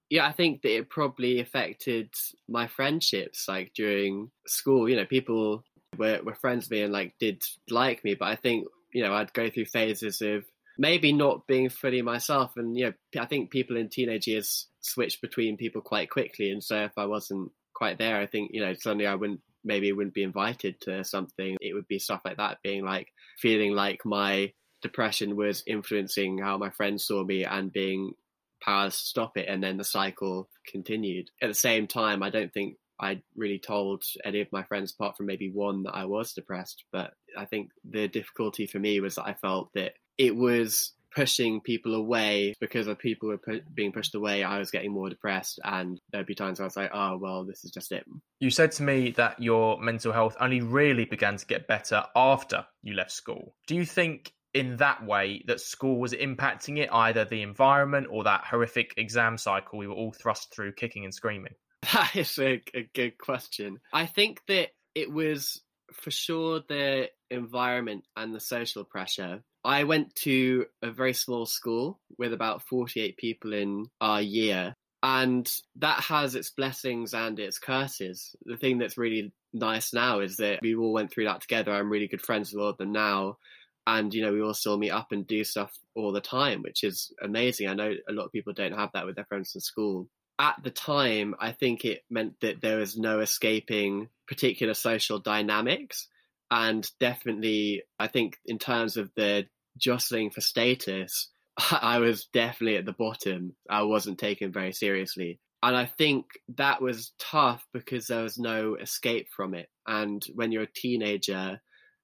yeah, I think that it probably affected my friendships, like during school. You know, people were, were friends with me and like did like me, but I think you know I'd go through phases of maybe not being fully myself, and you know I think people in teenage years switch between people quite quickly, and so if I wasn't quite there, I think you know suddenly I wouldn't maybe wouldn't be invited to something. It would be stuff like that, being like feeling like my depression was influencing how my friends saw me and being powerless to stop it. And then the cycle continued. At the same time, I don't think I really told any of my friends, apart from maybe one, that I was depressed. But I think the difficulty for me was that I felt that it was pushing people away because of people were pu- being pushed away. I was getting more depressed, and there'd be times I was like, "Oh, well, this is just it." You said to me that your mental health only really began to get better after you left school. Do you think in that way that school was impacting it, either the environment or that horrific exam cycle we were all thrust through kicking and screaming? That is a, a good question. I think that it was for sure the environment and the social pressure. I went to a very small school with about 48 people in our year, and that has its blessings and its curses. The thing that's really nice now is that we all went through that together. I'm really good friends with all of them now. And, you know, we all still meet up and do stuff all the time, which is amazing. I know a lot of people don't have that with their friends in school at the time, I think it meant that there was no escaping particular social dynamics. And definitely, I think in terms of the jostling for status, I was definitely at the bottom. I wasn't taken very seriously. And I think that was tough because there was no escape from it. And when you're a teenager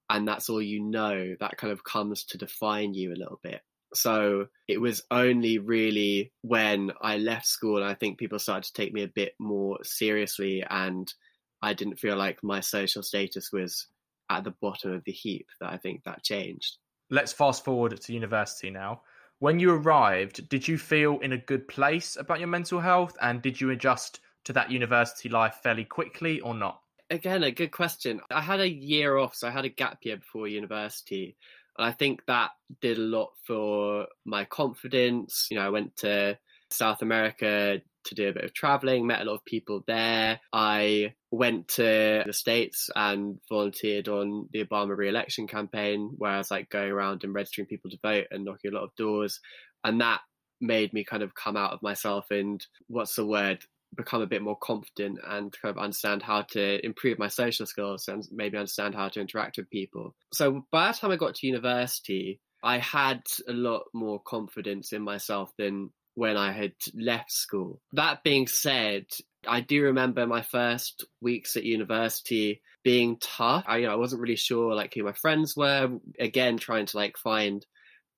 and that's all you know, that kind of comes to define you a little bit. So it was only really when I left school, I think people started to take me a bit more seriously, and I didn't feel like my social status was at the bottom of the heap that I think that changed. Let's fast forward to university now. When you arrived, did you feel in a good place about your mental health, and did you adjust to that university life fairly quickly or not? Again, a good question. I had a year off, so I had a gap year before university. And I think that did a lot for my confidence. You know, I went to South America to do a bit of traveling, met a lot of people there. I went to the States and volunteered on the Obama re-election campaign where I was like going around and registering people to vote and knocking a lot of doors. And that made me kind of come out of myself and what's the word? become a bit more confident and kind of understand how to improve my social skills and maybe understand how to interact with people. So by the time I got to university, I had a lot more confidence in myself than when I had left school. That being said, I do remember my first weeks at university being tough. I, you know, I wasn't really sure like who my friends were. Again, trying to like find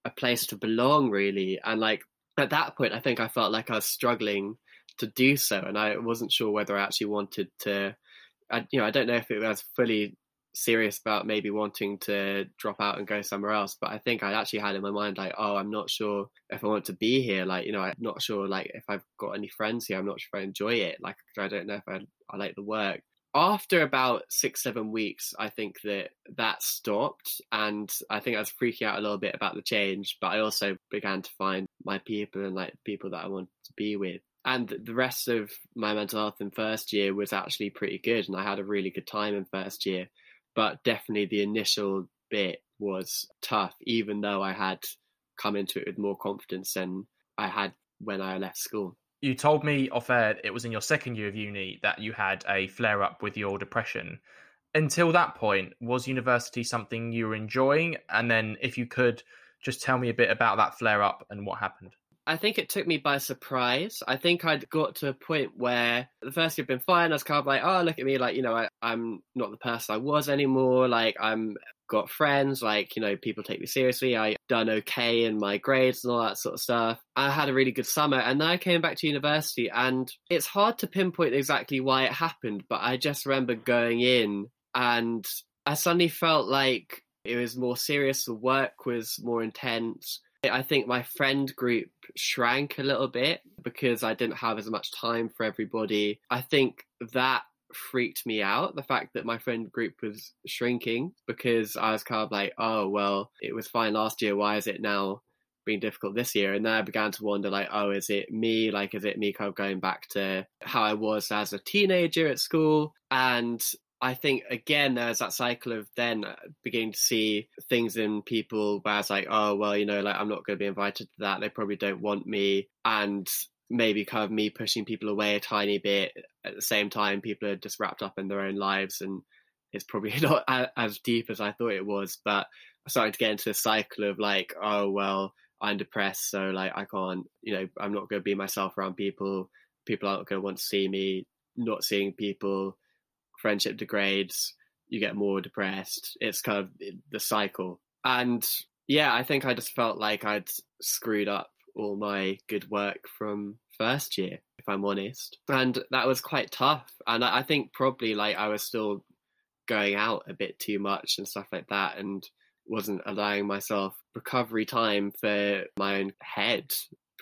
a place to belong really. And like at that point, I think I felt like I was struggling to do so, and I wasn't sure whether I actually wanted to. I, you know, I don't know if it was fully serious about maybe wanting to drop out and go somewhere else, but I think I actually had in my mind like, oh, I'm not sure if I want to be here. Like, you know, I'm not sure like if I've got any friends here. I'm not sure if I enjoy it. Like, I don't know if I I like the work. After about six, seven weeks, I think that that stopped, and I think I was freaking out a little bit about the change. But I also began to find my people and like people that I wanted to be with and the rest of my mental health in first year was actually pretty good and i had a really good time in first year but definitely the initial bit was tough even though i had come into it with more confidence than i had when i left school. You told me off air it was in your second year of uni that you had a flare up with your depression. Until that point was university something you were enjoying? And then if you could just tell me a bit about that flare up and what happened I think it took me by surprise. I think I'd got to a point where the first year had been fine. I was kind of like, oh, look at me. Like, you know, I, I'm not the person I was anymore. Like, I'm got friends. Like, you know, people take me seriously. I done okay in my grades and all that sort of stuff. I had a really good summer. And then I came back to university and it's hard to pinpoint exactly why it happened. But I just remember going in and I suddenly felt like it was more serious. The work was more intense I think my friend group shrank a little bit because I didn't have as much time for everybody. I think that freaked me out the fact that my friend group was shrinking because I was kind of like, oh, well, it was fine last year. Why is it now being difficult this year? And then I began to wonder, like, oh, is it me? Like, is it me kind of going back to how I was as a teenager at school? And I think again there's that cycle of then uh, beginning to see things in people where it's like, oh well, you know, like I'm not going to be invited to that. They probably don't want me, and maybe kind of me pushing people away a tiny bit. At the same time, people are just wrapped up in their own lives, and it's probably not as deep as I thought it was. But I'm starting to get into a cycle of like, oh well, I'm depressed, so like I can't, you know, I'm not going to be myself around people. People aren't going to want to see me. Not seeing people, friendship degrades. You get more depressed. It's kind of the cycle. And yeah, I think I just felt like I'd screwed up all my good work from first year, if I'm honest. And that was quite tough. And I think probably like I was still going out a bit too much and stuff like that and wasn't allowing myself recovery time for my own head.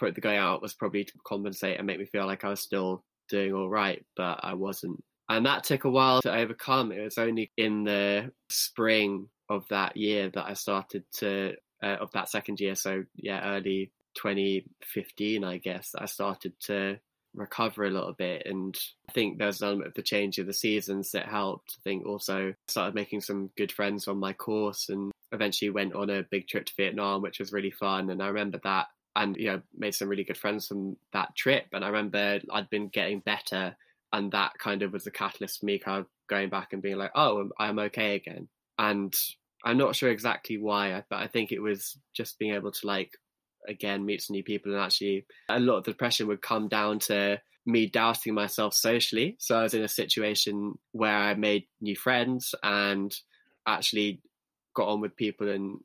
The going out was probably to compensate and make me feel like I was still doing all right, but I wasn't. And that took a while to overcome. It was only in the spring of that year that I started to, uh, of that second year. So, yeah, early 2015, I guess, I started to recover a little bit. And I think there's an element of the change of the seasons that helped. I think also started making some good friends on my course and eventually went on a big trip to Vietnam, which was really fun. And I remember that and, you know, made some really good friends from that trip. And I remember I'd been getting better. And that kind of was the catalyst for me kind of going back and being like, oh, I'm okay again. And I'm not sure exactly why, but I think it was just being able to like again meet some new people and actually a lot of the depression would come down to me doubting myself socially. So I was in a situation where I made new friends and actually got on with people and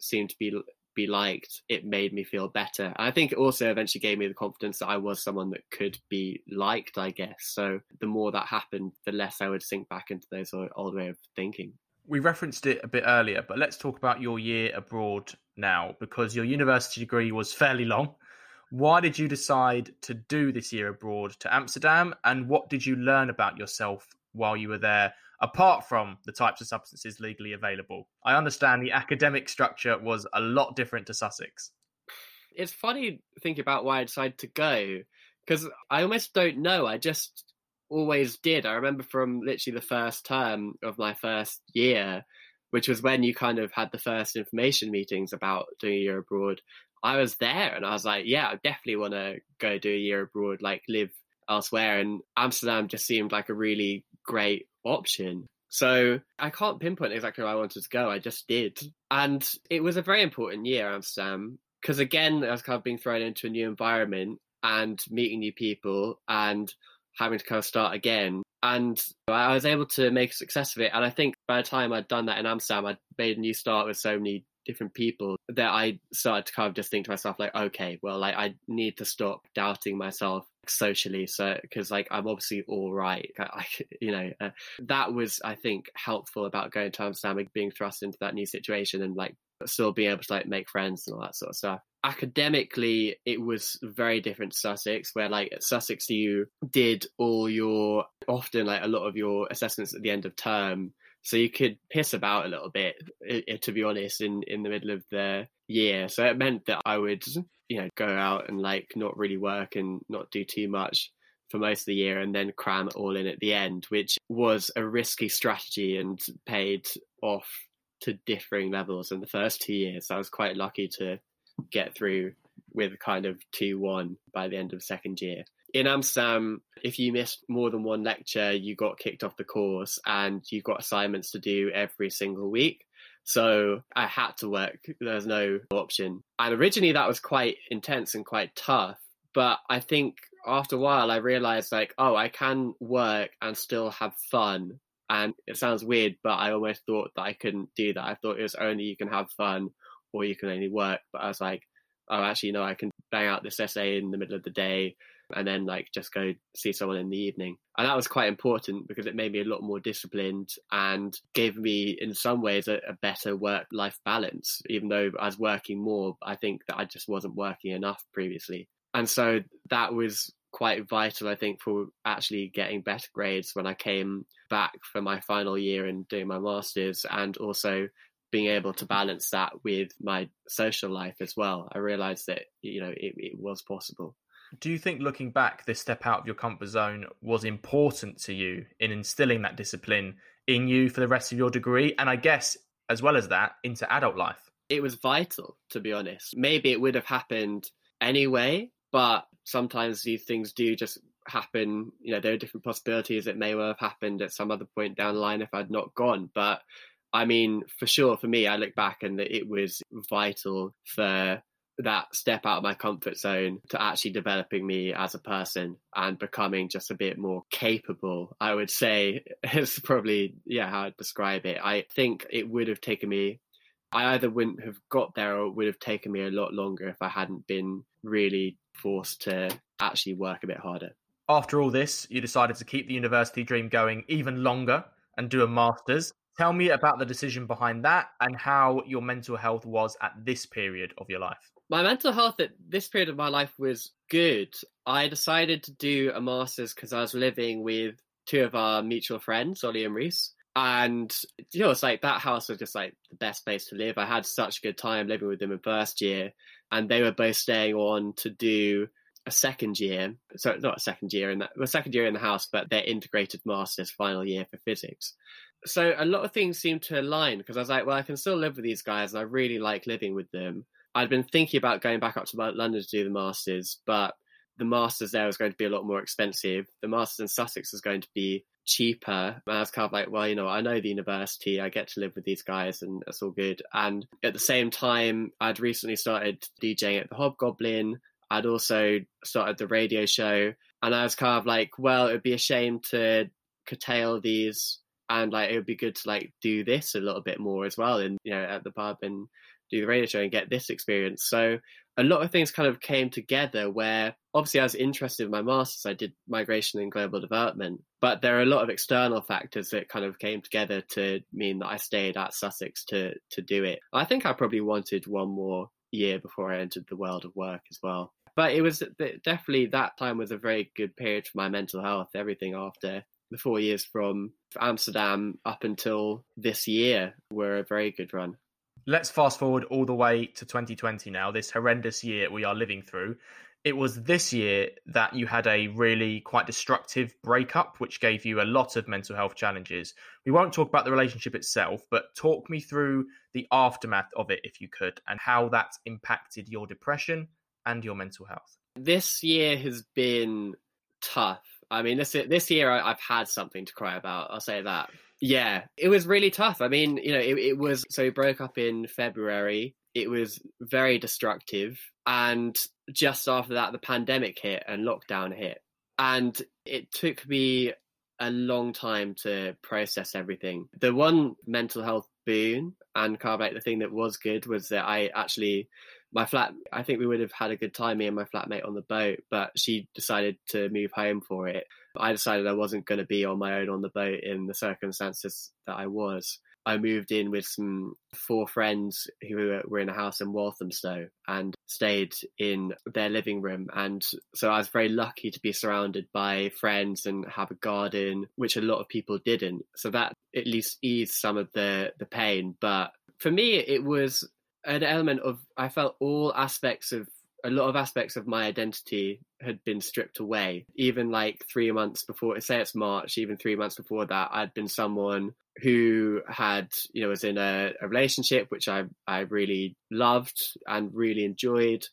seemed to be be liked. It made me feel better. I think it also eventually gave me the confidence that I was someone that could be liked, I guess. So the more that happened, the less I would sink back into those old way of thinking we referenced it a bit earlier, but let's talk about your year abroad now because your university degree was fairly long. Why did you decide to do this year abroad to Amsterdam, and what did you learn about yourself while you were there, apart from the types of substances legally available? I understand the academic structure was a lot different to Sussex. It's funny thinking about why I decided to go because I almost don't know. I just always did. I remember from literally the first term of my first year, which was when you kind of had the first information meetings about doing a year abroad. I was there and I was like, yeah, I definitely want to go do a year abroad, like live elsewhere. And Amsterdam just seemed like a really great option. So I can't pinpoint exactly where I wanted to go. I just did. And it was a very important year, Amsterdam, because again, I was kind of being thrown into a new environment and meeting new people and having to kind of start again. And I was able to make a success of it. And I think by the time I'd done that in Amsterdam, I'd made a new start with so many different people that I started to kind of just think to myself, like, okay, well, like, I need to stop doubting myself socially. So, because like, I'm obviously all right. I, you know, uh, that was, I think, helpful about going to Amsterdam, being thrust into that new situation and like still being able to like make friends and all that sort of stuff academically it was very different to Sussex where like at Sussex you did all your often like a lot of your assessments at the end of term so you could piss about a little bit to be honest in in the middle of the year so it meant that I would you know go out and like not really work and not do too much for most of the year and then cram it all in at the end which was a risky strategy and paid off to differing levels in the first two years. I was quite lucky to get through with kind of 2 1 by the end of second year. In Amsterdam, if you missed more than one lecture, you got kicked off the course and you got assignments to do every single week. So I had to work. There's no option. And originally that was quite intense and quite tough. But I think after a while, I realized like, oh, I can work and still have fun. And it sounds weird, but I almost thought that I couldn't do that. I thought it was only you can have fun or you can only work. But I was like, oh, actually, no, I can bang out this essay in the middle of the day and then like just go see someone in the evening. And that was quite important because it made me a lot more disciplined and gave me, in some ways, a, a better work life balance. Even though I was working more, I think that I just wasn't working enough previously. And so that was quite vital, I think, for actually getting better grades when I came back for my final year and doing my masters, and also being able to balance that with my social life as well. I realized that, you know, it, it was possible. Do you think looking back, this step out of your comfort zone was important to you in instilling that discipline in you for the rest of your degree? And I guess, as well as that, into adult life? It was vital, to be honest. Maybe it would have happened anyway, but sometimes these things do just happen. You know, there are different possibilities. It may well have happened at some other point down the line if I'd not gone. But I mean, for sure, for me, I look back and it was vital for that step out of my comfort zone to actually developing me as a person and becoming just a bit more capable, I would say is probably, yeah, how I'd describe it. I think it would have taken me, I either wouldn't have got there or it would have taken me a lot longer if I hadn't been really forced to actually work a bit harder. After all this, you decided to keep the university dream going even longer and do a master's. Tell me about the decision behind that and how your mental health was at this period of your life my mental health at this period of my life was good. I decided to do a master's because I was living with two of our mutual friends, Ollie and Reese. And you know, it's like that house was just like the best place to live. I had such a good time living with them in first year, and they were both staying on to do a second year. So not a second year in that, well, second year in the house, but their integrated masters final year for physics. So a lot of things seemed to align because I was like, well, I can still live with these guys, and I really like living with them. I'd been thinking about going back up to London to do the masters, but the masters there was going to be a lot more expensive. The masters in Sussex was going to be cheaper. I was kind of like, well, you know, I know the university, I get to live with these guys, and that's all good. And at the same time, I'd recently started DJing at the Hobgoblin. I'd also started the radio show, and I was kind of like, well, it would be a shame to curtail these, and like it would be good to like do this a little bit more as well, and you know, at the pub and do the radio show and get this experience. So a lot of things kind of came together where obviously I was interested in my master's. I did migration and global development, but there are a lot of external factors that kind of came together to mean that I stayed at Sussex to to do it. I think I probably wanted one more year before I entered the world of work as well. But it was definitely that time was a very good period for my mental health. Everything after the four years from Amsterdam up until this year were a very good run. Let's fast forward all the way to 2020 now, this horrendous year we are living through. It was this year that you had a really quite destructive breakup, which gave you a lot of mental health challenges. We won't talk about the relationship itself, but talk me through the aftermath of it, if you could, and how that impacted your depression and your mental health. This year has been tough. I mean, this this year I've had something to cry about. I'll say that. Yeah, it was really tough. I mean, you know, it, it was so we broke up in February. It was very destructive. And just after that, the pandemic hit and lockdown hit. And it took me a long time to process everything. The one mental health boon and like the thing that was good was that I actually my flat I think we would have had a good time me and my flatmate on the boat, but she decided to move home for it. I decided I wasn't going to be on my own on the boat in the circumstances that I was. I moved in with some four friends who were in a house in Walthamstow and stayed in their living room. And so I was very lucky to be surrounded by friends and have a garden, which a lot of people didn't. So that at least eased some of the, the pain. But for me, it was an element of, I felt all aspects of a lot of aspects of my identity had been stripped away. Even like three months before, say it's March, even three months before that, I'd been someone who had, you know, was in a, a relationship which I I really loved and really enjoyed.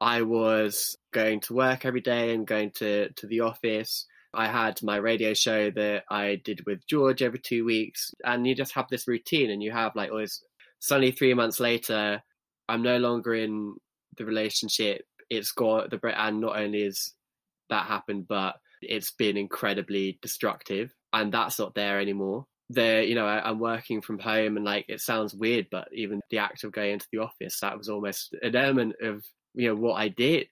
I was going to work every day and going to to the office. I had my radio show that I did with George every two weeks, and you just have this routine, and you have like always. Suddenly, three months later, I'm no longer in the relationship. It's got the break, and not only is that happened, but it's been incredibly destructive, and that's not there anymore. There, you know, I, I'm working from home, and like it sounds weird, but even the act of going into the office, that was almost an element of you know what I did,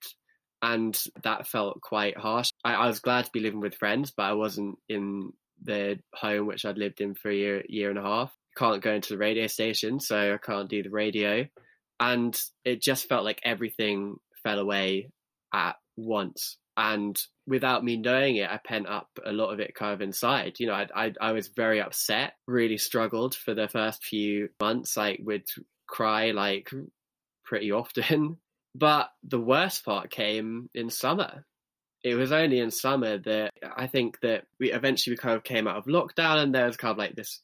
and that felt quite harsh. I, I was glad to be living with friends, but I wasn't in the home which I'd lived in for a year, year and a half. Can't go into the radio station, so I can't do the radio. And it just felt like everything fell away at once. And without me knowing it i pent up a lot of it kind of inside. You know I, I, I was very upset really struggled for the first few months like would cry like pretty often. But the worst part came in summer. It was only in summer that i think that we eventually we kind of came out of lockdown and there was kind of like this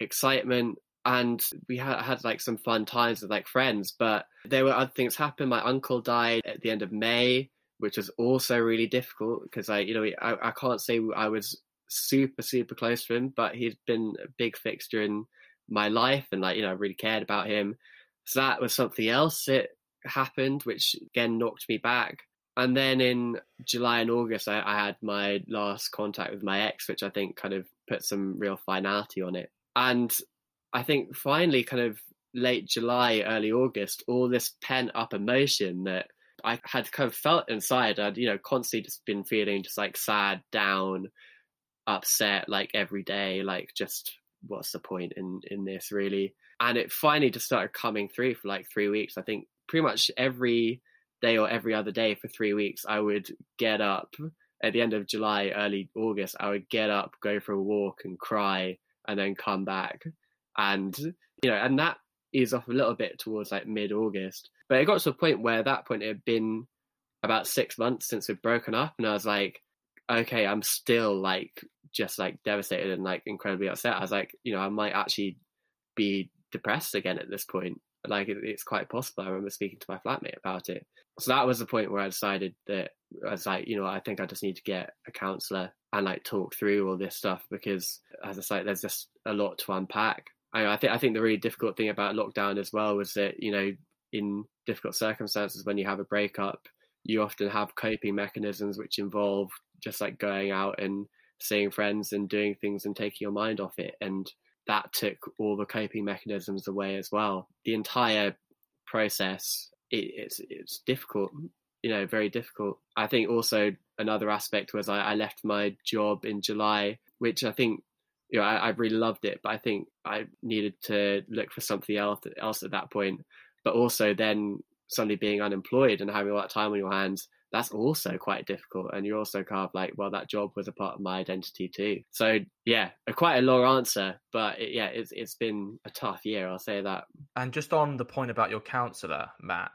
excitement and we had, had like some fun times with like friends but there were other things happen my uncle died at the end of may which was also really difficult because I, you know, I, I can't say I was super super close to him, but he's been a big fixture in my life, and like you know, I really cared about him. So that was something else that happened, which again knocked me back. And then in July and August, I, I had my last contact with my ex, which I think kind of put some real finality on it. And I think finally, kind of late July, early August, all this pent up emotion that I had kind of felt inside. I'd, you know, constantly just been feeling just like sad, down, upset, like every day, like just what's the point in, in this really? And it finally just started coming through for like three weeks. I think pretty much every day or every other day for three weeks, I would get up at the end of July, early August, I would get up, go for a walk and cry and then come back. And, you know, and that ease off a little bit towards like mid August. But it got to a point where at that point it had been about six months since we'd broken up. And I was like, okay, I'm still like just like devastated and like incredibly upset. I was like, you know, I might actually be depressed again at this point. Like it, it's quite possible. I remember speaking to my flatmate about it. So that was the point where I decided that I was like, you know, I think I just need to get a counselor and like talk through all this stuff because, as I say, there's just a lot to unpack. I, I think I think the really difficult thing about lockdown as well was that you know, in difficult circumstances when you have a breakup, you often have coping mechanisms which involve just like going out and seeing friends and doing things and taking your mind off it and that took all the coping mechanisms away as well the entire process it, it's it's difficult you know very difficult i think also another aspect was I, I left my job in july which i think you know I, I, really loved it but i think i needed to look for something else else at that point but also then suddenly being unemployed and having a lot of time on your hands that's also quite difficult. And you're also kind of like, well, that job was a part of my identity too. So yeah, a quite a long answer, but it, yeah, it's it's been a tough year. I'll say that. And just on the point about your counsellor, Matt,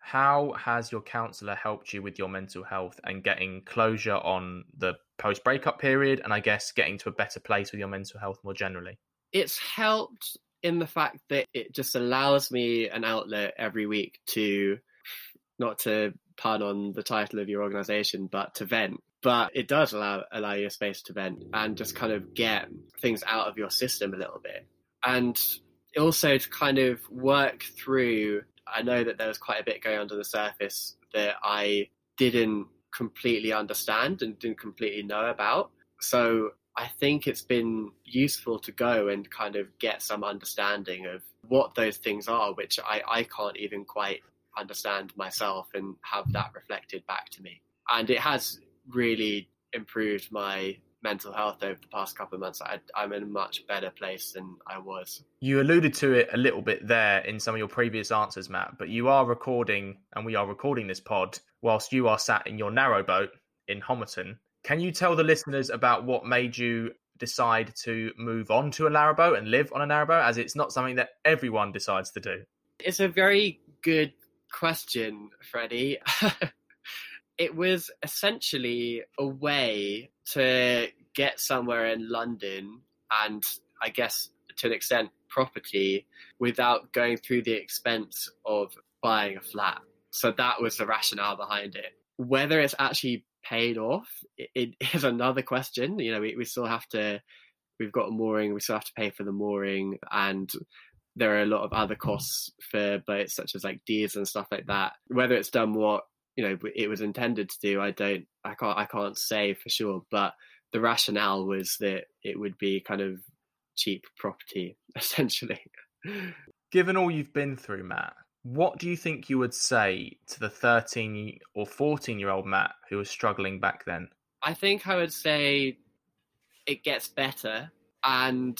how has your counsellor helped you with your mental health and getting closure on the post breakup period, and I guess getting to a better place with your mental health more generally? It's helped in the fact that it just allows me an outlet every week to not to pun on the title of your organization, but to vent. But it does allow allow you a space to vent and just kind of get things out of your system a little bit. And also to kind of work through I know that there was quite a bit going under the surface that I didn't completely understand and didn't completely know about. So I think it's been useful to go and kind of get some understanding of what those things are, which I, I can't even quite understand myself and have that reflected back to me. And it has really improved my mental health over the past couple of months. I, am in a much better place than I was. You alluded to it a little bit there in some of your previous answers, Matt, but you are recording, and we are recording this pod whilst you are sat in your narrowboat in Homerton. Can you tell the listeners about what made you decide to move on to a narrowboat and live on a narrowboat, as it's not something that everyone decides to do? It's a very good question, Freddie. it was essentially a way to get somewhere in London and I guess to an extent property without going through the expense of buying a flat. So that was the rationale behind it. Whether it's actually paid off it, it is another question. You know, we, we still have to, we've got a mooring, we still have to pay for the mooring and there are a lot of other costs for boats such as like diesel and stuff like that. Whether it's done what you know it was intended to do, I don't, I can't, I can't say for sure. But the rationale was that it would be kind of cheap property, essentially. Given all you've been through, Matt, what do you think you would say to the 13 or 14 year old Matt who was struggling back then? I think I would say it gets better and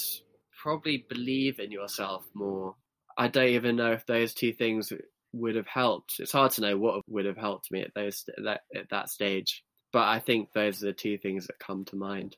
probably believe in yourself more. I don't even know if those two things would have helped. It's hard to know what would have helped me at those that, at that stage. But I think those are the two things that come to mind.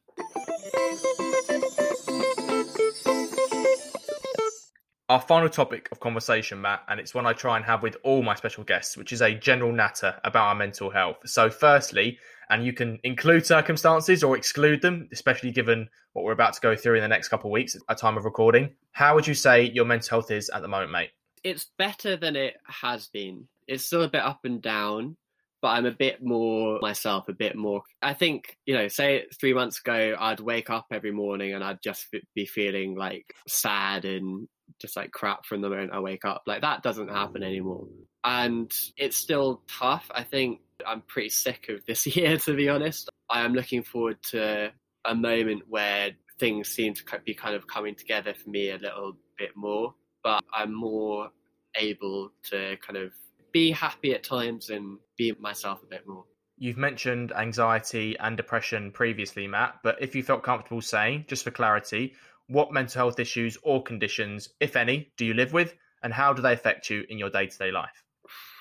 Our final topic of conversation, Matt, and it's one I try and have with all my special guests, which is a general natter about our mental health. So, firstly, and you can include circumstances or exclude them, especially given what we're about to go through in the next couple of weeks at time of recording. How would you say your mental health is at the moment, mate? It's better than it has been. It's still a bit up and down, but I'm a bit more myself, a bit more. I think, you know, say three months ago, I'd wake up every morning and I'd just be feeling like sad and just like crap from the moment I wake up. Like that doesn't happen anymore. Mm. And it's still tough. I think I'm pretty sick of this year, to be honest. I am looking forward to a moment where things seem to be kind of coming together for me a little bit more, but I'm more able to kind of be happy at times and be myself a bit more. You've mentioned anxiety and depression previously, Matt, but if you felt comfortable saying, just for clarity, what mental health issues or conditions, if any, do you live with, and how do they affect you in your day to day life?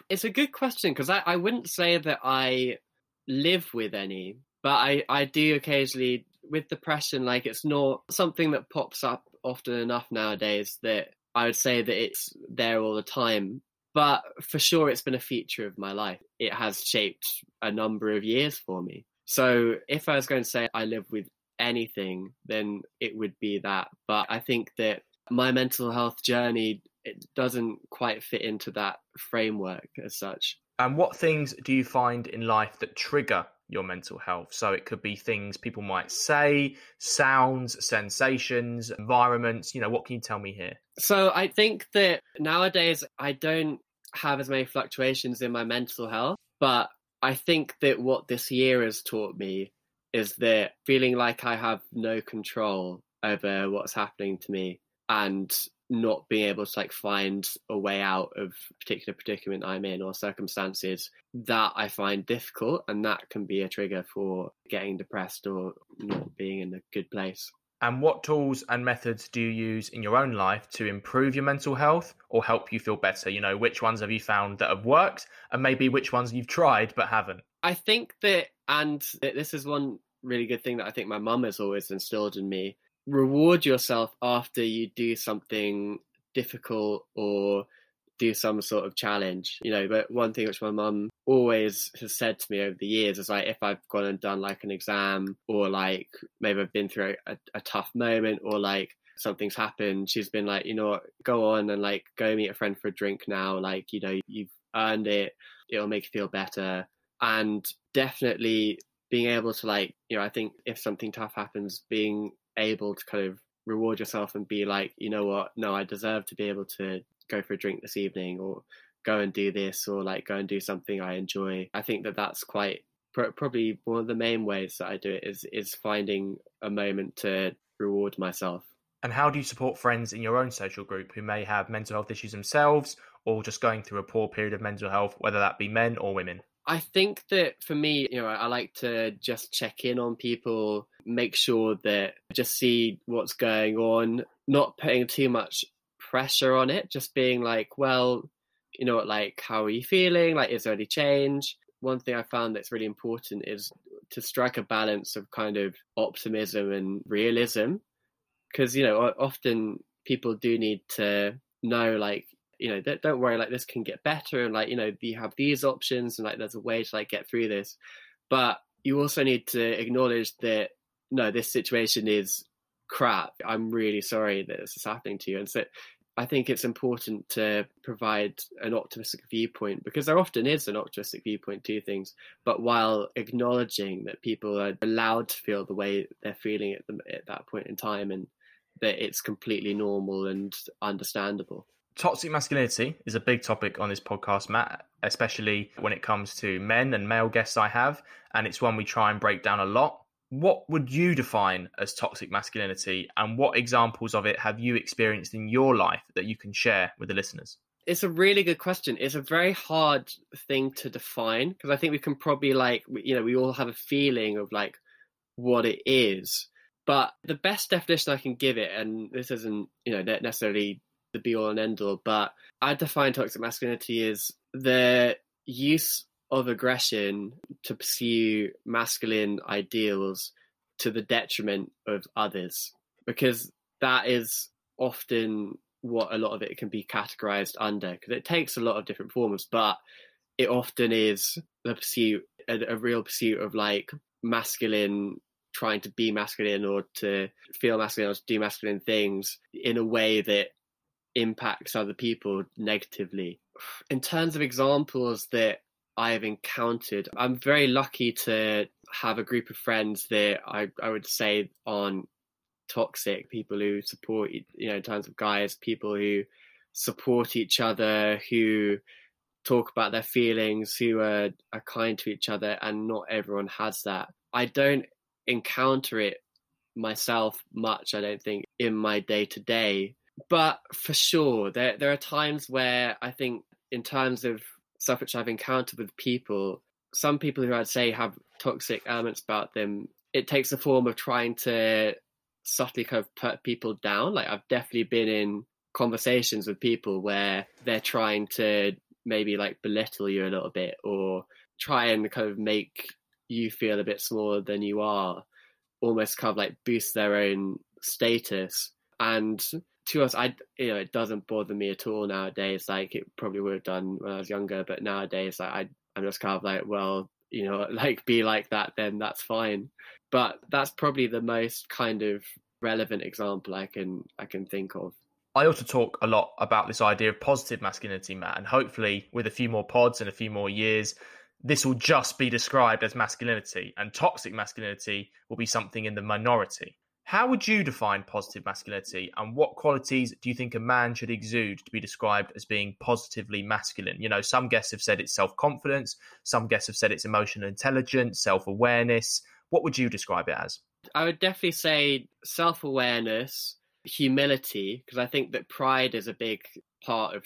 It's a good question because I, I wouldn't say that I live with any, but I, I do occasionally, with depression, like it's not something that pops up often enough nowadays that I would say that it's there all the time but for sure it's been a feature of my life. It has shaped a number of years for me. So if I was going to say I live with anything, then it would be that. But I think that my mental health journey it doesn't quite fit into that framework as such. And what things do you find in life that trigger your mental health? So it could be things people might say, sounds, sensations, environments. You know, what can you tell me here? So I think that nowadays I don't have as many fluctuations in my mental health, but I think that what this year has taught me is that feeling like I have no control over what's happening to me and not being able to like find a way out of particular predicament I'm in or circumstances that I find difficult and that can be a trigger for getting depressed or not being in a good place. And what tools and methods do you use in your own life to improve your mental health or help you feel better? You know, which ones have you found that have worked and maybe which ones you've tried but haven't? I think that, and this is one really good thing that I think my mum has always instilled in me reward yourself after you do something difficult or do some sort of challenge, you know. But one thing which my mum always has said to me over the years is like, if I've gone and done like an exam or like maybe I've been through a, a tough moment or like something's happened, she's been like, you know what, go on and like go meet a friend for a drink now. Like, you know, you've earned it. It'll make you feel better. And definitely being able to like, you know, I think if something tough happens, being able to kind of reward yourself and be like, you know what, no, I deserve to be able to go for a drink this evening or go and do this or like go and do something I enjoy. I think that that's quite probably one of the main ways that I do it is is finding a moment to reward myself. And how do you support friends in your own social group who may have mental health issues themselves or just going through a poor period of mental health, whether that be men or women? I think that for me, you know, I like to just check in on people, make sure that just see what's going on, not putting too much pressure on it, just being like, well, you know, like, how are you feeling? Like, is there any change? One thing I found that's really important is to strike a balance of kind of optimism and realism. Because, you know, often people do need to know, like, you know, don't worry, like, this can get better. And, like, you know, you have these options and, like, there's a way to, like, get through this. But you also need to acknowledge that, no, this situation is crap. I'm really sorry that this is happening to you. And so I think it's important to provide an optimistic viewpoint because there often is an optimistic viewpoint to things, but while acknowledging that people are allowed to feel the way they're feeling at, the, at that point in time and that it's completely normal and understandable. Toxic masculinity is a big topic on this podcast, Matt, especially when it comes to men and male guests I have. And it's one we try and break down a lot what would you define as toxic masculinity and what examples of it have you experienced in your life that you can share with the listeners? It's a really good question. It's a very hard thing to define because I think we can probably like you know we all have a feeling of like what it is. But the best definition I can give it, and this isn't you know necessarily the be all and end all, but I define toxic masculinity as the use of aggression to pursue masculine ideals to the detriment of others because that is often what a lot of it can be categorized under because it takes a lot of different forms but it often is the pursuit a, a real pursuit of like masculine trying to be masculine or to feel masculine or to do masculine things in a way that impacts other people negatively in terms of examples that I've encountered. I'm very lucky to have a group of friends that I, I would say on toxic people who support you know in terms of guys people who support each other who talk about their feelings who are, are kind to each other and not everyone has that i don't encounter it myself much i don't think in my day to day but for sure there there are times where i think in terms of stuff which i've encountered with people some people who i'd say have toxic elements about them it takes the form of trying to subtly kind of put people down. Like I've definitely been in conversations with people where they're trying to maybe like belittle you a little bit or try and kind of make you feel a bit smaller than you are, almost kind of like boost their own status. And to us, I you know it doesn't bother me at all nowadays. Like it probably would have done when I was younger, but nowadays, like I I'm just kind of like, well, you know, like be like that, then that's fine. But that's probably the most kind of relevant example I can I can think of. I also talk a lot about this idea of positive masculinity, Matt, and hopefully with a few more pods and a few more years, this will just be described as masculinity, and toxic masculinity will be something in the minority. How would you define positive masculinity, and what qualities do you think a man should exude to be described as being positively masculine? You know, some guests have said it's self confidence, some guests have said it's emotional intelligence, self awareness. What would you describe it as? I would definitely say self awareness, humility, because I think that pride is a big part of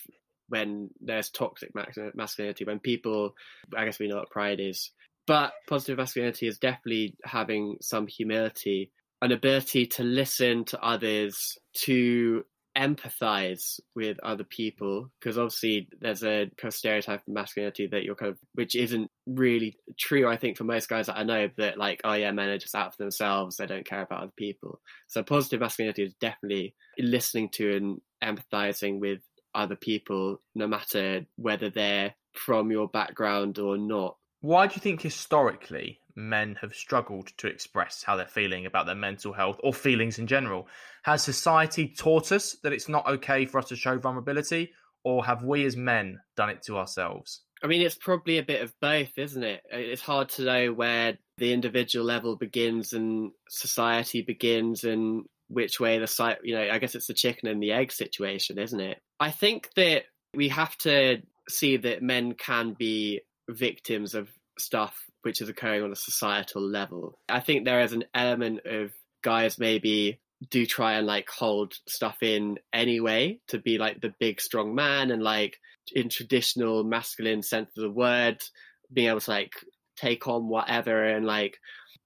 when there's toxic masculinity, when people, I guess we know what pride is. But positive masculinity is definitely having some humility, an ability to listen to others, to empathize with other people because obviously there's a kind of stereotype of masculinity that you're kind of which isn't really true i think for most guys that i know that like oh yeah men are just out for themselves they don't care about other people. So positive masculinity is definitely listening to and empathizing with other people no matter whether they're from your background or not why do you think historically men have struggled to express how they're feeling about their mental health or feelings in general. Has society taught us that it's not okay for us to show vulnerability, or have we as men done it to ourselves? I mean, it's probably a bit of both, isn't it? It's hard to know where the individual level begins and society begins and which way the site, you know, I guess it's the chicken and the egg situation, isn't it? I think that we have to see that men can be victims of stuff which is occurring on a societal level. I think there is an element of guys maybe do try and like hold stuff in anyway to be like the big strong man and like in traditional masculine sense of the word being able to like take on whatever and like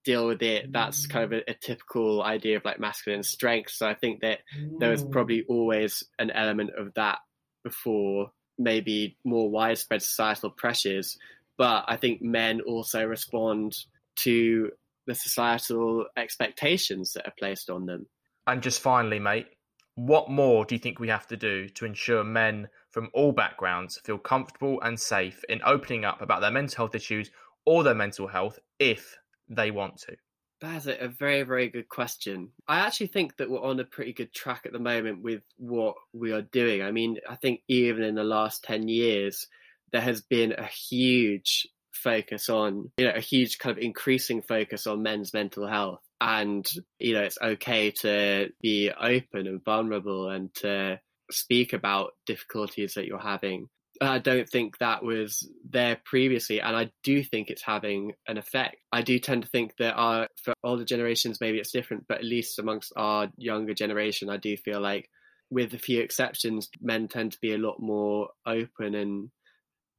deal with it. That's kind of a, a, typical idea of like masculine strength. So i think that there was mm. probably always an element of that before maybe more widespread societal pressures but I think men also respond to the societal expectations that are placed on them. And just finally, mate, what more do you think we have to do to ensure men from all backgrounds feel comfortable and safe in opening up about their mental health issues or their mental health if they want to? That's a very, very good question. I actually think that we're on a pretty good track at the moment with what we are doing. I mean, I think even in the last 10 years, there has been a huge focus on, you know, a huge kind of increasing focus on men's mental health. And, you know, it's okay to be open and vulnerable and to speak about difficulties that you're having. I don't think that was there previously, and I do think it's having an effect. I do tend to think that our for older generations maybe it's different, but at least amongst our younger generation, I do feel like, with a few exceptions, men tend to be a lot more open and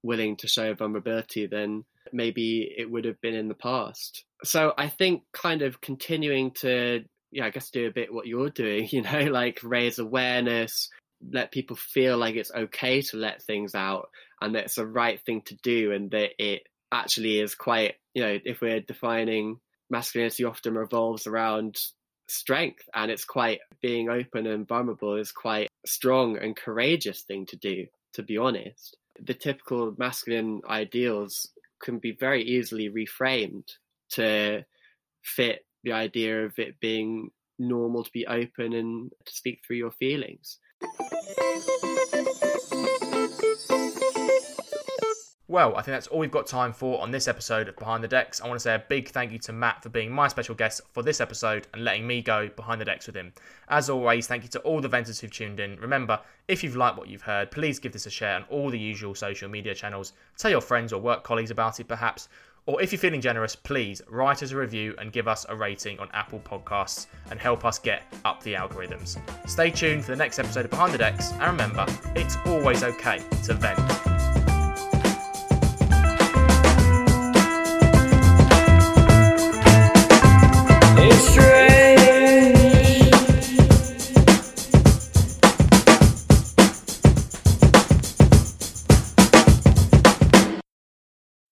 willing to show vulnerability than maybe it would have been in the past. So I think kind of continuing to, yeah, I guess do a bit what you're doing, you know, like raise awareness, let people feel like it's okay to let things out and that it's the right thing to do and that it actually is quite, you know, if we're defining masculinity often revolves around strength and it's quite being open and vulnerable is quite strong and courageous thing to do to be honest the typical masculine ideals can be very easily reframed to fit the idea of it being normal to be open and to speak through your feelings. Well, I think that's all we've got time for on this episode of Behind the Decks. I want to say a big thank you to Matt for being my special guest for this episode and letting me go behind the decks with him. As always, thank you to all the venters who've tuned in. Remember, if you've liked what you've heard, please give this a share on all the usual social media channels. Tell your friends or work colleagues about it, perhaps. Or if you're feeling generous, please write us a review and give us a rating on Apple Podcasts and help us get up the algorithms. Stay tuned for the next episode of Behind the Decks, and remember, it's always okay to vent.